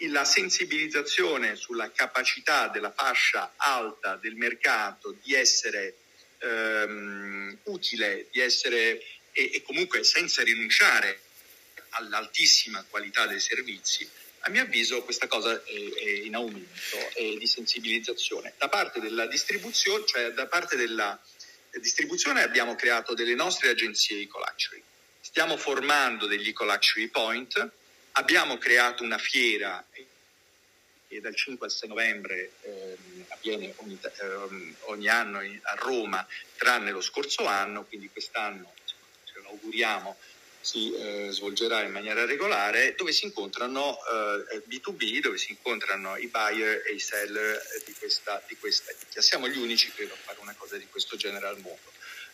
la sensibilizzazione sulla capacità della fascia alta del mercato di essere ehm, utile, di essere e, e comunque senza rinunciare all'altissima qualità dei servizi, a mio avviso questa cosa è, in aumento è di sensibilizzazione. Da parte della distribuzione, cioè da parte della distribuzione abbiamo creato delle nostre agenzie Eco-Luxury. Stiamo formando degli Eco-Luxury Point, abbiamo creato una fiera che dal 5 al 6 novembre eh, avviene ogni, eh, ogni anno a Roma, tranne lo scorso anno, quindi quest'anno ce lo auguriamo si eh, svolgerà in maniera regolare, dove si incontrano eh, B2B, dove si incontrano i buyer e i seller di questa, di questa nicchia. Siamo gli unici, credo, a fare una cosa di questo genere al mondo.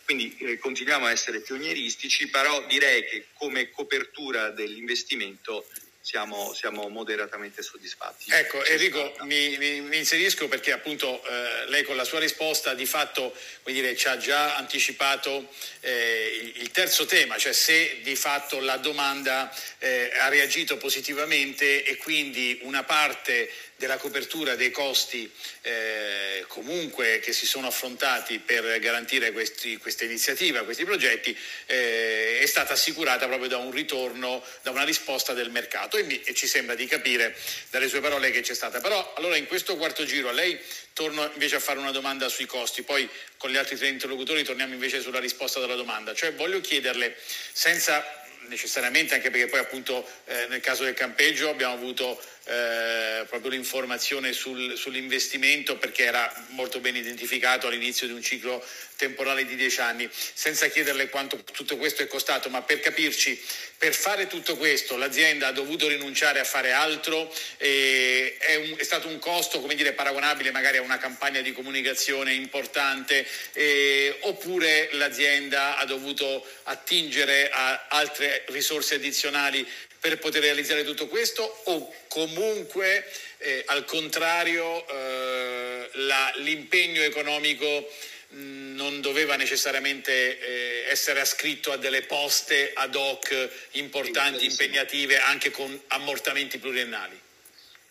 Quindi eh, continuiamo a essere pionieristici, però direi che come copertura dell'investimento siamo, siamo, moderatamente soddisfatti. Ecco Enrico, mi, mi, mi, inserisco perché appunto eh, lei con la sua risposta di fatto dire, ci ha già anticipato eh, il terzo tema, cioè se di fatto la domanda eh, ha reagito positivamente e quindi una parte della copertura dei costi eh, comunque che si sono affrontati per garantire questi, questa iniziativa, questi progetti, eh, è stata assicurata proprio da un ritorno, da una risposta del mercato e, e, ci sembra di capire dalle sue parole che c'è stata. Però allora in questo quarto giro a lei torno invece a fare una domanda sui costi, poi con gli altri tre interlocutori torniamo invece sulla risposta della domanda, cioè voglio chiederle senza necessariamente anche perché poi appunto eh, nel caso del campeggio abbiamo avuto eh, proprio l'informazione sul, sull'investimento perché era molto ben identificato all'inizio di un ciclo temporale di dieci anni, senza chiederle quanto tutto questo è costato, ma per capirci, per fare tutto questo l'azienda ha dovuto rinunciare a fare altro, e è, un, è stato un costo come dire, paragonabile magari a una campagna di comunicazione importante, e, oppure l'azienda ha dovuto attingere a altre risorse addizionali per poter realizzare tutto questo o comunque eh, al contrario eh, la, l'impegno economico mh, non doveva necessariamente eh, essere ascritto a delle poste ad hoc importanti, impegnative, anche con ammortamenti pluriennali?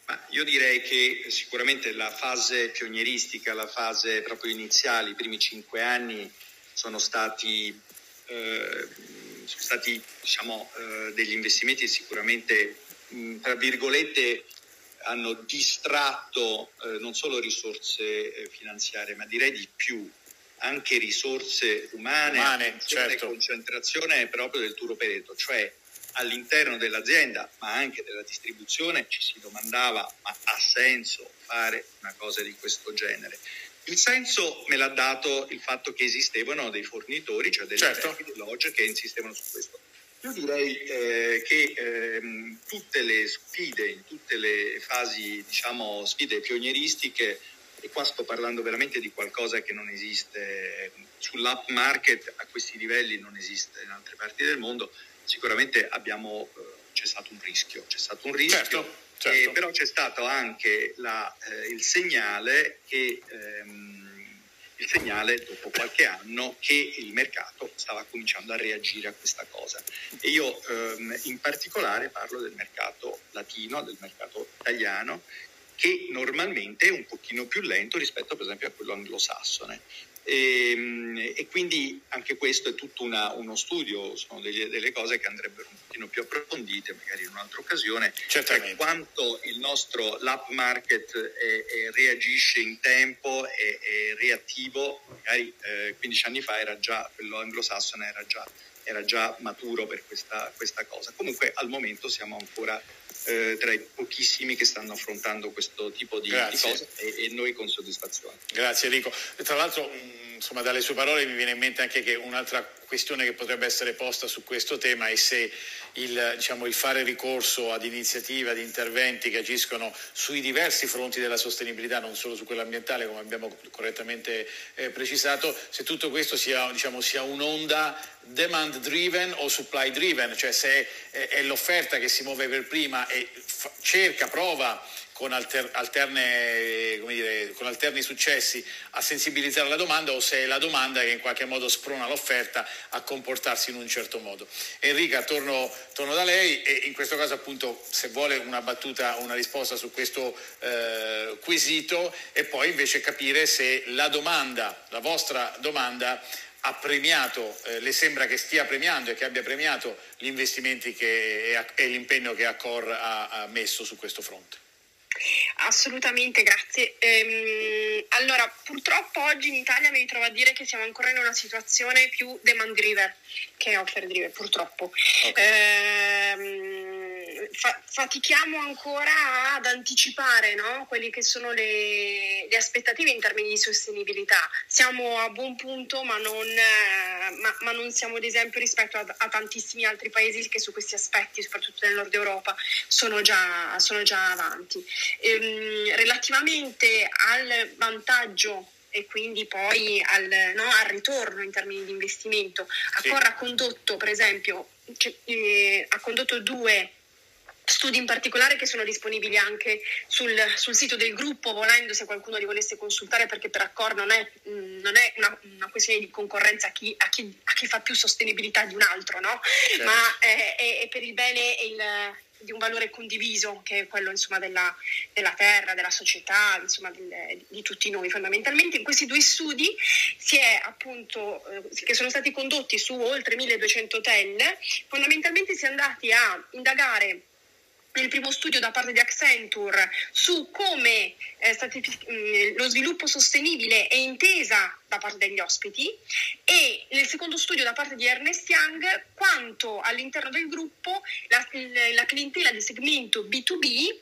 Ma io direi che sicuramente la fase pionieristica, la fase proprio iniziale, i primi cinque anni, sono stati, eh, sono stati diciamo, eh, degli investimenti sicuramente, mh, tra virgolette, hanno distratto eh, non solo risorse eh, finanziarie, ma direi di più, anche risorse umane, umane certo. concentrazione proprio del tour operator, cioè all'interno dell'azienda, ma anche della distribuzione, ci si domandava ma ha senso fare una cosa di questo genere? Il senso me l'ha dato il fatto che esistevano dei fornitori, cioè delle certo. lodge che insistevano su questo. Io direi eh, che ehm, tutte le sfide, in tutte le fasi, diciamo, sfide pionieristiche, e qua sto parlando veramente di qualcosa che non esiste sull'app market a questi livelli, non esiste in altre parti del mondo, sicuramente abbiamo, eh, c'è stato un rischio, c'è stato un rischio. Certo. Certo. Eh, però c'è stato anche la, eh, il segnale che ehm, il segnale dopo qualche anno che il mercato stava cominciando a reagire a questa cosa. E io ehm, in particolare parlo del mercato latino, del mercato italiano, che normalmente è un pochino più lento rispetto per esempio a quello anglosassone. E, ehm, e, quindi anche questo è tutto una, uno studio, sono delle, delle, cose che andrebbero un pochino più approfondite, magari in un'altra occasione, cioè quanto il nostro lab market è, è, reagisce in tempo, è, è reattivo, magari eh, 15 anni fa era già, quello anglosassone era già, era già maturo per questa, questa cosa. Comunque al momento siamo ancora eh, tra i pochissimi che stanno affrontando questo tipo di, di cose e, e, noi con soddisfazione. Grazie Enrico. Tra l'altro insomma, dalle sue parole mi viene in mente anche che un'altra questione che potrebbe essere posta su questo tema è se il, diciamo, il, fare ricorso ad iniziative, ad interventi che agiscono sui diversi fronti della sostenibilità, non solo su quello ambientale, come abbiamo correttamente eh, precisato, se tutto questo sia, diciamo, sia un'onda demand driven o supply driven, cioè se è, è l'offerta che si muove per prima e fa, cerca, prova con, alter, alterne, dire, con, alterni successi a sensibilizzare la domanda o se è la domanda che in qualche modo sprona l'offerta a comportarsi in un certo modo. Enrica, torno, torno da lei e in questo caso appunto se vuole una battuta, una risposta su questo eh, quesito e poi invece capire se la domanda, la vostra domanda ha premiato, eh, le sembra che stia premiando e che abbia premiato gli investimenti che, e, l'impegno che Accor ha, ha messo su questo fronte. Assolutamente, grazie. Ehm, allora, purtroppo oggi in Italia mi ritrovo a dire che siamo ancora in una situazione più demand driven che offer driven, purtroppo. Okay. Ehm, fa- fatichiamo ancora ad anticipare no? quelle che sono le, le, aspettative in termini di sostenibilità. Siamo a buon punto, ma non, ma, ma non siamo ad esempio rispetto a, a, tantissimi altri paesi che su questi aspetti, soprattutto nel nord Europa, sono già, sono già avanti. Ehm, relativamente al vantaggio e quindi poi al, no, al, ritorno in termini di investimento. Accor sì. ha condotto, per esempio, cioè, eh, ha condotto due studi in particolare che sono disponibili anche sul, sul, sito del gruppo, volendo se qualcuno li volesse consultare, perché per accordo non è, non è una, una, questione di concorrenza a chi, a, chi, a chi, fa più sostenibilità di un altro, no? certo. ma è, è, è, per il bene il, di un valore condiviso, che è quello insomma, della, della, terra, della società, insomma, del, di tutti noi. Fondamentalmente in questi due studi si è appunto, eh, che sono stati condotti su oltre 1200 hotel, fondamentalmente si è andati a indagare nel primo studio da parte di Accenture su come eh, stratific- mm, lo sviluppo sostenibile è intesa da parte degli ospiti e nel secondo studio da parte di Ernest Young quanto all'interno del gruppo la, la clientela di segmento B2B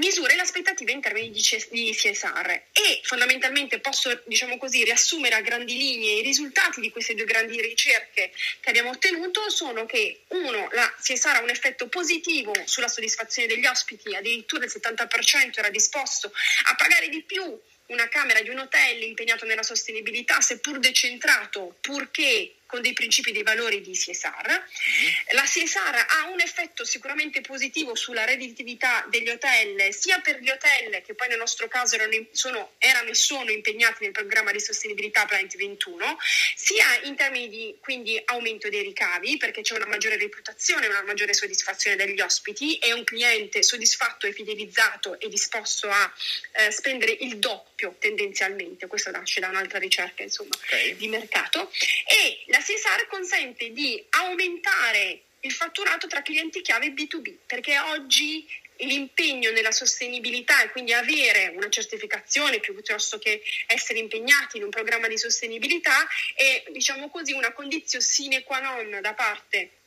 misura le aspettative in termini di, CSR e fondamentalmente posso diciamo così riassumere a grandi linee i risultati di queste due grandi ricerche che abbiamo ottenuto. Sono che uno la CSR ha un effetto positivo sulla soddisfazione degli ospiti addirittura il 70% era disposto a pagare di più una camera di un hotel impegnato nella sostenibilità, seppur decentrato, purché con dei principi dei valori di CSR. Mm-hmm. La CSR ha un effetto sicuramente positivo sulla redditività degli hotel, sia per gli hotel che poi nel nostro caso erano, sono, erano e sono impegnati nel programma di sostenibilità Planet 21, sia in termini di quindi aumento dei ricavi, perché c'è una maggiore reputazione, una maggiore soddisfazione degli ospiti e un cliente soddisfatto e fidelizzato e disposto a eh, spendere il doppio tendenzialmente, questo nasce da un'altra ricerca insomma, okay. di mercato, e la CSR consente di aumentare il fatturato tra clienti chiave B2B, perché oggi l'impegno nella sostenibilità e quindi avere una certificazione piuttosto che essere impegnati in un programma di sostenibilità è diciamo così una condizione sine qua non da parte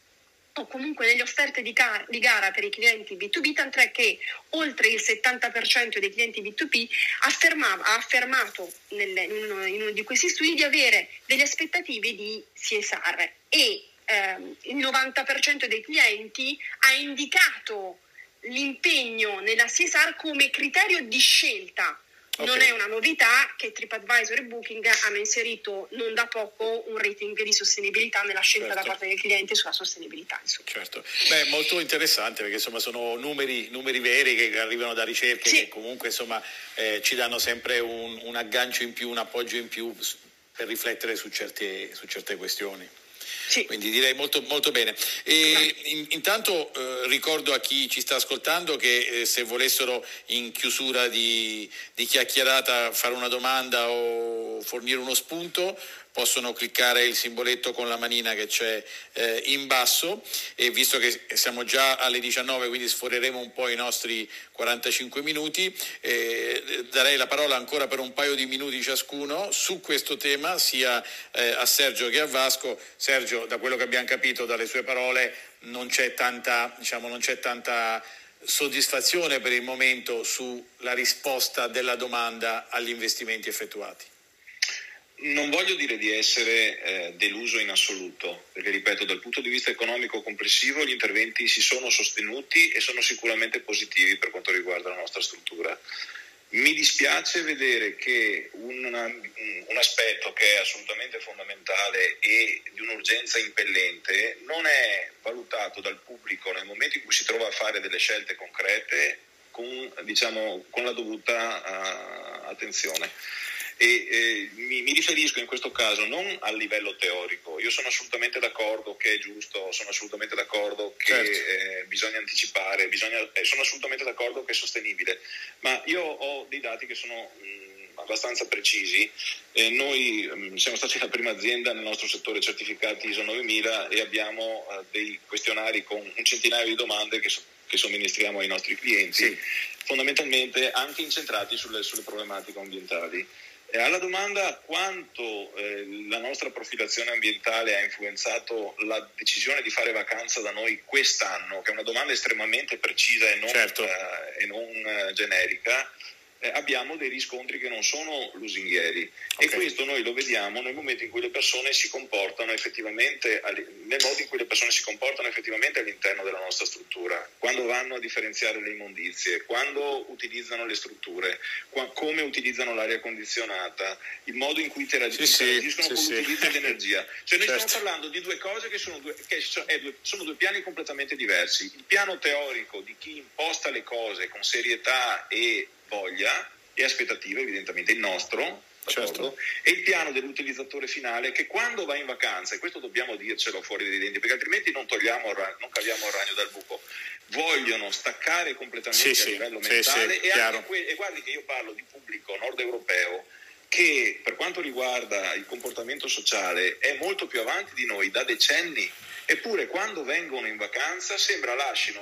o comunque nelle offerte di, car- di, gara per i clienti B2B, tant'è che oltre il 70% dei clienti B2B affermava, ha affermato nelle, in, uno, in, uno, di questi studi di avere delle aspettative di CSR e ehm, il 90% dei clienti ha indicato l'impegno nella CSR come criterio di scelta Okay. Non è una novità che TripAdvisor e Booking hanno inserito non da poco un rating di sostenibilità nella scelta certo. da parte del cliente sulla sostenibilità. Insomma. Certo, Beh, molto interessante perché insomma sono numeri, numeri veri che arrivano da ricerche sì. che comunque insomma, eh, ci danno sempre un, un aggancio in più, un appoggio in più per riflettere su certe, su certe questioni. Sì. Quindi direi molto, molto bene. In, intanto eh, ricordo a chi ci sta ascoltando che eh, se volessero in chiusura di, di chiacchierata fare una domanda o fornire uno spunto possono cliccare il simboletto con la manina che c'è eh, in basso. E visto che siamo già alle 19 quindi sforeremo un po' i nostri 45 minuti eh, darei la parola ancora per un paio di minuti ciascuno su questo tema sia eh, a Sergio che a Vasco. Sergio da quello che abbiamo capito dalle sue parole non c'è tanta, diciamo, non c'è tanta soddisfazione per il momento sulla risposta della domanda agli investimenti effettuati non voglio dire di essere eh, deluso in assoluto, perché ripeto, dal punto di vista economico complessivo gli interventi si sono sostenuti e sono sicuramente positivi per quanto riguarda la nostra struttura. Mi dispiace vedere che un, un aspetto che è assolutamente fondamentale e di un'urgenza impellente non è valutato dal pubblico nel momento in cui si trova a fare delle scelte concrete con, diciamo, con la dovuta uh, attenzione e eh, mi, mi, riferisco in questo caso non al livello teorico, io sono assolutamente d'accordo che è giusto, sono assolutamente d'accordo che certo. eh, bisogna anticipare, bisogna, eh, sono assolutamente d'accordo che è sostenibile, ma io ho dei dati che sono mh, mm, abbastanza precisi. Eh, noi mh, mm, siamo stati la prima azienda nel nostro settore certificati ISO 9000 e abbiamo eh, dei questionari con un centinaio di domande che, so, che somministriamo ai nostri clienti, sì. fondamentalmente anche incentrati sulle, sulle problematiche ambientali. E alla domanda quanto eh, la nostra profilazione ambientale ha influenzato la decisione di fare vacanza da noi quest'anno, che è una domanda estremamente precisa e non, certo. eh, e non eh, generica, eh, abbiamo dei riscontri che non sono lusinghieri okay. e questo noi lo vediamo nel momento in cui le persone si comportano effettivamente, nel modo in cui le persone si comportano effettivamente all'interno della nostra struttura, quando vanno a differenziare le immondizie, quando utilizzano le strutture, qua, come utilizzano l'aria condizionata, il modo in cui interagiscono sì, sì, con sì, l'utilizzo dell'energia. Cioè noi certo. stiamo parlando di due cose che, sono due, che due, sono due piani completamente diversi. Il piano teorico di chi imposta le cose con serietà e voglia e aspettative, evidentemente il nostro, certo. e il piano dell'utilizzatore finale che quando va in vacanza, e questo dobbiamo dircelo fuori dai denti, perché altrimenti non, togliamo, non caviamo il ragno dal buco, vogliono staccare completamente sì, a livello sì, mentale sì, e, que- e guardi che io parlo di pubblico nord europeo che per quanto riguarda il comportamento sociale è molto più avanti di noi da decenni, eppure quando vengono in vacanza sembra lasciano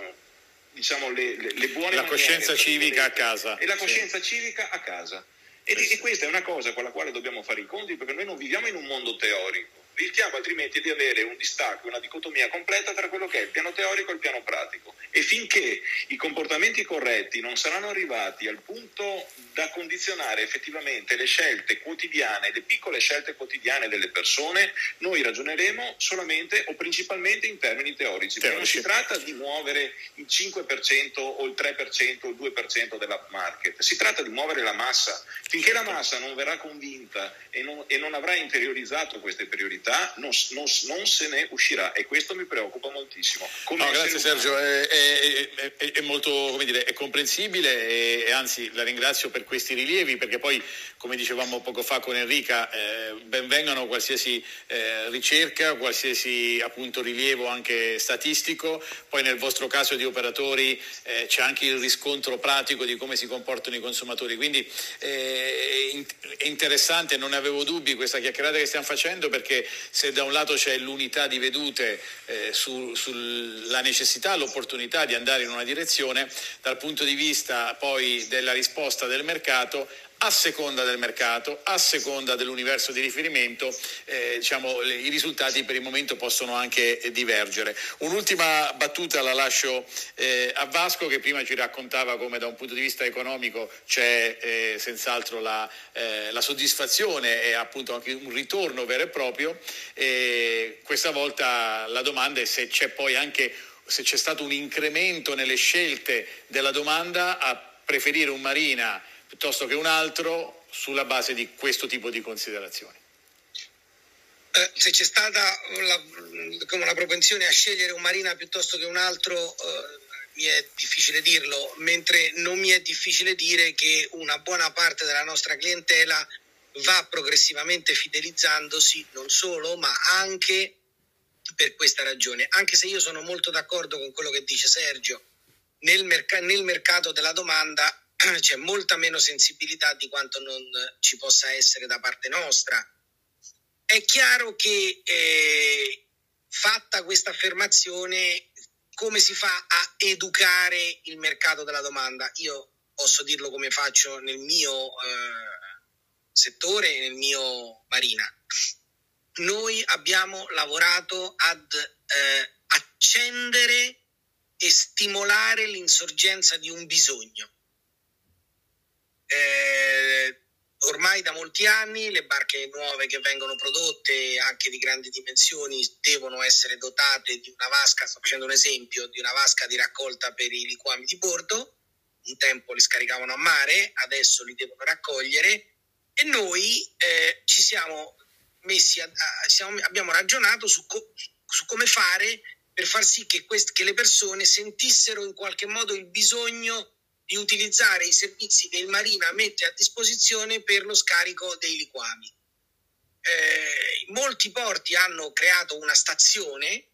diciamo, le, le, le buone la coscienza civica a casa. e la coscienza sì. civica a casa. E, e, questa è una cosa con la quale dobbiamo fare i conti perché noi non viviamo in un mondo teorico rischiamo altrimenti di avere un distacco, una dicotomia completa tra quello che è il piano teorico e il piano pratico. E finché i comportamenti corretti non saranno arrivati al punto da condizionare effettivamente le scelte quotidiane, le piccole scelte quotidiane delle persone, noi ragioneremo solamente o principalmente in termini teorici, perché non si tratta di muovere il 5% o il 3% o il 2% della market, si tratta di muovere la massa. Finché la massa non verrà convinta e non, e non avrà interiorizzato queste priorità, non, non, non, se ne uscirà. E questo mi preoccupa moltissimo. No, grazie Sergio, è, è, è, è molto dire, comprensibile e, e, anzi la ringrazio per questi rilievi perché poi, come dicevamo poco fa con Enrica, eh, benvengano qualsiasi eh, ricerca, qualsiasi appunto rilievo anche statistico, poi nel vostro caso di operatori eh, c'è anche il riscontro pratico di come si comportano i consumatori, quindi eh, è interessante, non avevo dubbi questa chiacchierata che stiamo facendo perché se da un lato c'è l'unità di vedute eh, su, sulla necessità, l'opportunità di andare in una direzione, dal punto di vista poi della risposta del mercato a seconda del mercato, a seconda dell'universo di riferimento, eh, diciamo, i risultati per il momento possono anche divergere. Un'ultima battuta la lascio eh, a Vasco che prima ci raccontava come da un punto di vista economico c'è eh, senz'altro la, eh, la, soddisfazione e appunto anche un ritorno vero e proprio. questa volta la domanda è se c'è poi anche se c'è stato un incremento nelle scelte della domanda a preferire un Marina piuttosto che un altro sulla base di questo tipo di considerazioni? Eh, se c'è stata la, una propensione a scegliere un Marina piuttosto che un altro, eh, mi è difficile dirlo, mentre non mi è difficile dire che una buona parte della nostra clientela va progressivamente fidelizzandosi non solo, ma anche per questa ragione. Anche se io sono molto d'accordo con quello che dice Sergio, nel, merc- nel mercato della domanda c'è molta meno sensibilità di quanto non ci possa essere da parte nostra. È chiaro che eh, fatta questa affermazione, come si fa a educare il mercato della domanda? Io posso dirlo come faccio nel mio eh, settore, nel mio marina. Noi abbiamo lavorato ad eh, accendere e stimolare l'insorgenza di un bisogno eh, ormai da molti anni le barche nuove che vengono prodotte, anche di grandi dimensioni, devono essere dotate di una vasca, sto facendo un esempio, di una vasca di raccolta per i liquami di bordo. Un tempo li scaricavano a mare, adesso li devono raccogliere e noi eh, ci siamo messi, a, a, siamo, abbiamo ragionato su, co, su, come fare per far sì che, quest, che le persone sentissero in qualche modo il bisogno di utilizzare i servizi che il Marina mette a disposizione per lo scarico dei liquami. Eh, molti porti hanno creato una stazione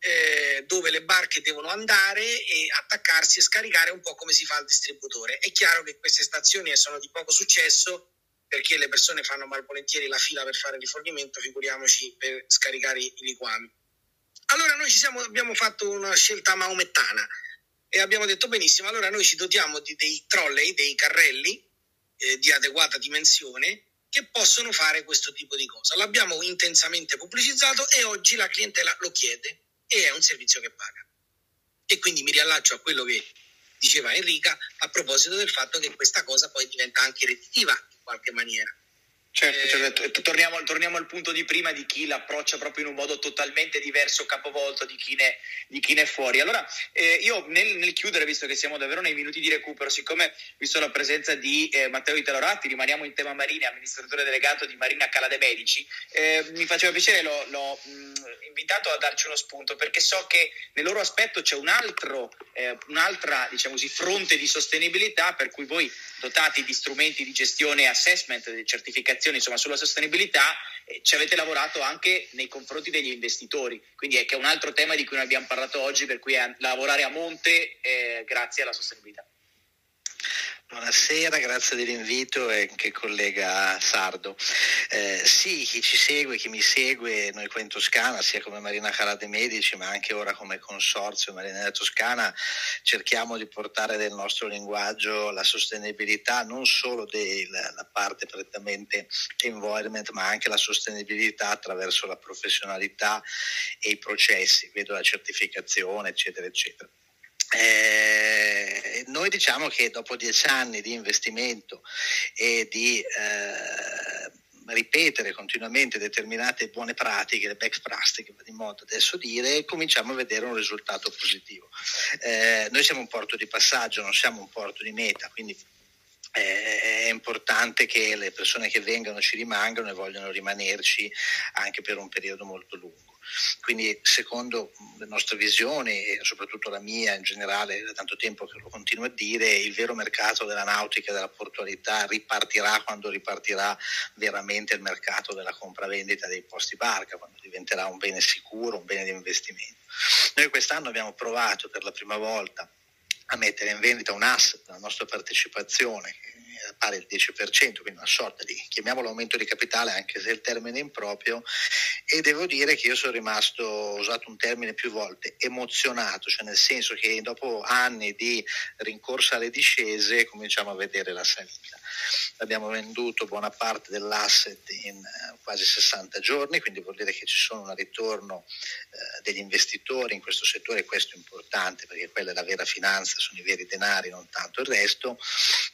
eh, dove le barche devono andare e attaccarsi e scaricare un po' come si fa al distributore. È chiaro che queste stazioni sono di poco successo perché le persone fanno malvolentieri la fila per fare rifornimento, figuriamoci per scaricare i liquami. Allora noi siamo, abbiamo fatto una scelta maomettana e abbiamo detto benissimo, allora noi ci dotiamo di dei trolley, dei carrelli eh, di adeguata dimensione che possono fare questo tipo di cosa. L'abbiamo intensamente pubblicizzato e oggi la clientela lo chiede e è un servizio che paga. E quindi mi riallaccio a quello che diceva Enrica a proposito del fatto che questa cosa poi diventa anche redditiva in qualche maniera. Certo, certo. Torniamo, torniamo, al punto di prima di chi l'approccia proprio in un modo totalmente diverso, capovolto di chi ne, di chi ne è fuori. Allora, eh, io nel, nel, chiudere, visto che siamo davvero nei minuti di recupero, siccome visto la presenza di eh, Matteo Italoratti, rimaniamo in tema marine, amministratore delegato di Marina Calade Medici, eh, mi faceva piacere, l'ho, l'ho mh, invitato a darci uno spunto, perché so che nel loro aspetto c'è un altro, eh, un'altra diciamo così, fronte di sostenibilità, per cui voi dotati di strumenti di gestione e assessment, di certificazione, comunicazione insomma, sulla sostenibilità eh, ci avete lavorato anche nei confronti degli investitori, quindi è che è un altro tema di cui noi abbiamo parlato oggi, per cui è lavorare a monte eh, grazie alla sostenibilità. Buonasera, grazie dell'invito e anche collega Sardo. Eh, sì, chi ci segue, chi mi segue, noi qua in Toscana, sia come Marina Calade Medici, ma anche ora come consorzio Marina della Toscana, cerchiamo di portare nel nostro linguaggio la sostenibilità non solo della parte prettamente environment, ma anche la sostenibilità attraverso la professionalità e i processi, vedo la certificazione, eccetera, eccetera. Eh, noi diciamo che dopo dieci anni di investimento e di eh, ripetere continuamente determinate buone pratiche, le best practice, di modo adesso dire, cominciamo a vedere un risultato positivo. Eh, noi siamo un porto di passaggio, non siamo un porto di meta, quindi è importante che le persone che vengano ci rimangano e vogliono rimanerci anche per un periodo molto lungo. Quindi secondo le nostre visioni e soprattutto la mia in generale, da tanto tempo che lo continuo a dire, il vero mercato della nautica e della portualità ripartirà quando ripartirà veramente il mercato della compravendita dei posti barca, quando diventerà un bene sicuro, un bene di investimento. Noi quest'anno abbiamo provato per la prima volta a mettere in vendita un asset, la nostra partecipazione, pari al 10%, quindi una sorta di, chiamiamolo aumento di capitale, anche se il termine è improprio, e devo dire che io sono rimasto, ho usato un termine più volte, emozionato, cioè nel senso che dopo anni di rincorsa alle discese cominciamo a vedere la salita. Abbiamo venduto buona parte dell'asset in eh, quasi 60 giorni, quindi vuol dire che ci sono un ritorno eh, degli investitori in questo settore, questo è importante perché quella è la vera finanza, sono i veri denari, non tanto il resto,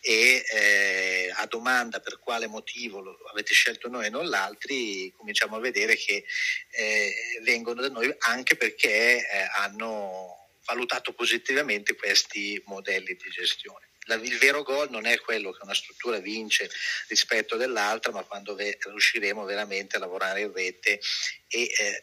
e eh, a domanda per quale motivo lo avete scelto noi e non l'altri, cominciamo a vedere che eh, vengono da noi anche perché eh, hanno valutato positivamente questi modelli di gestione il vero gol non è quello che una struttura vince rispetto dell'altra, ma quando riusciremo veramente a lavorare in rete e eh,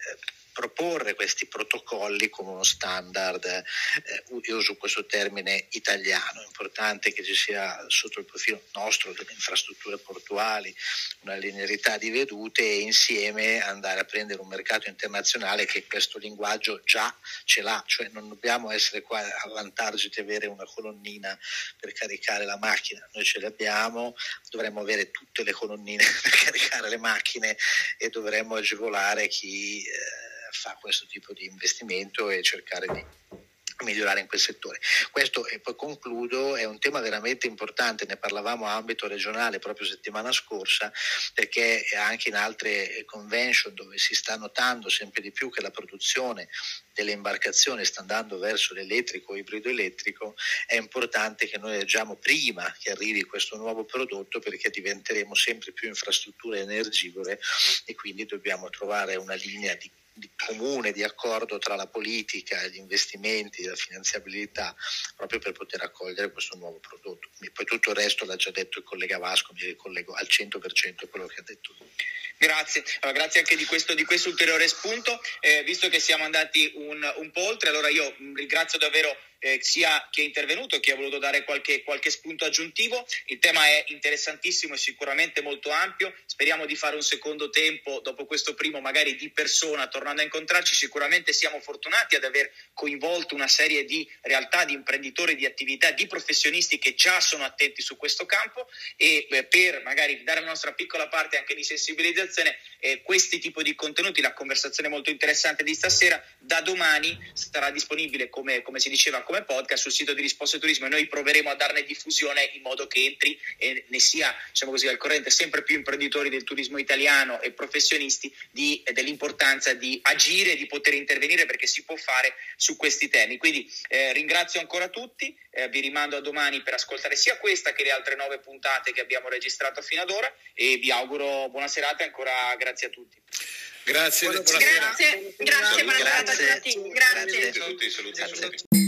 proporre questi protocolli come uno standard, eh, io uso questo termine italiano, è importante che ci sia sotto il profilo nostro delle infrastrutture portuali una linearità di vedute e insieme andare a prendere un mercato internazionale che questo linguaggio già ce l'ha, cioè non dobbiamo essere qua a vantaggio di avere una colonnina per caricare la macchina, noi ce l'abbiamo, dovremmo avere tutte le colonnine per caricare le macchine e dovremmo agevolare chi... Eh, fa questo tipo di investimento e cercare di migliorare in quel settore. Questo, e poi concludo, è un tema veramente importante, ne parlavamo a ambito regionale proprio settimana scorsa, perché anche in altre convention dove si sta notando sempre di più che la produzione delle imbarcazioni sta andando verso l'elettrico o ibrido elettrico, è importante che noi agiamo prima che arrivi questo nuovo prodotto perché diventeremo sempre più infrastrutture energivore e quindi dobbiamo trovare una linea di comune, di accordo tra la politica, gli investimenti, la finanziabilità, proprio per poter accogliere questo nuovo prodotto. Poi tutto il resto l'ha già detto il collega Vasco, mi ricollego al 100% a quello che ha detto lui. Grazie, allora, grazie anche di questo, di questo ulteriore spunto. Eh, visto che siamo andati un, un po' oltre, allora io ringrazio davvero eh, sia chi è intervenuto, chi ha voluto dare qualche, qualche, spunto aggiuntivo. Il tema è interessantissimo e sicuramente molto ampio. Speriamo di fare un secondo tempo dopo questo primo, magari di persona, tornando a incontrarci. Sicuramente siamo fortunati ad aver coinvolto una serie di realtà, di imprenditori, di attività, di professionisti che già sono attenti su questo campo e eh, per magari dare la nostra piccola parte anche di sensibilizzazione, eh, questi tipi di contenuti, la conversazione molto interessante di stasera, da domani sarà disponibile, come, come si diceva, come podcast sul sito di Risposte Turismo e noi proveremo a darne diffusione in modo che entri e ne sia, diciamo così, al corrente sempre più imprenditori del turismo italiano e professionisti di, dell'importanza di agire, di poter intervenire perché si può fare su questi temi. Quindi eh, ringrazio ancora tutti, eh, vi rimando a domani per ascoltare sia questa che le altre nove puntate che abbiamo registrato fino ad ora e vi auguro buona serata e ancora grazie a tutti. Grazie, grazie, grazie, grazie, buona serata a tutti. Grazie. Saluti, saluti, saluti.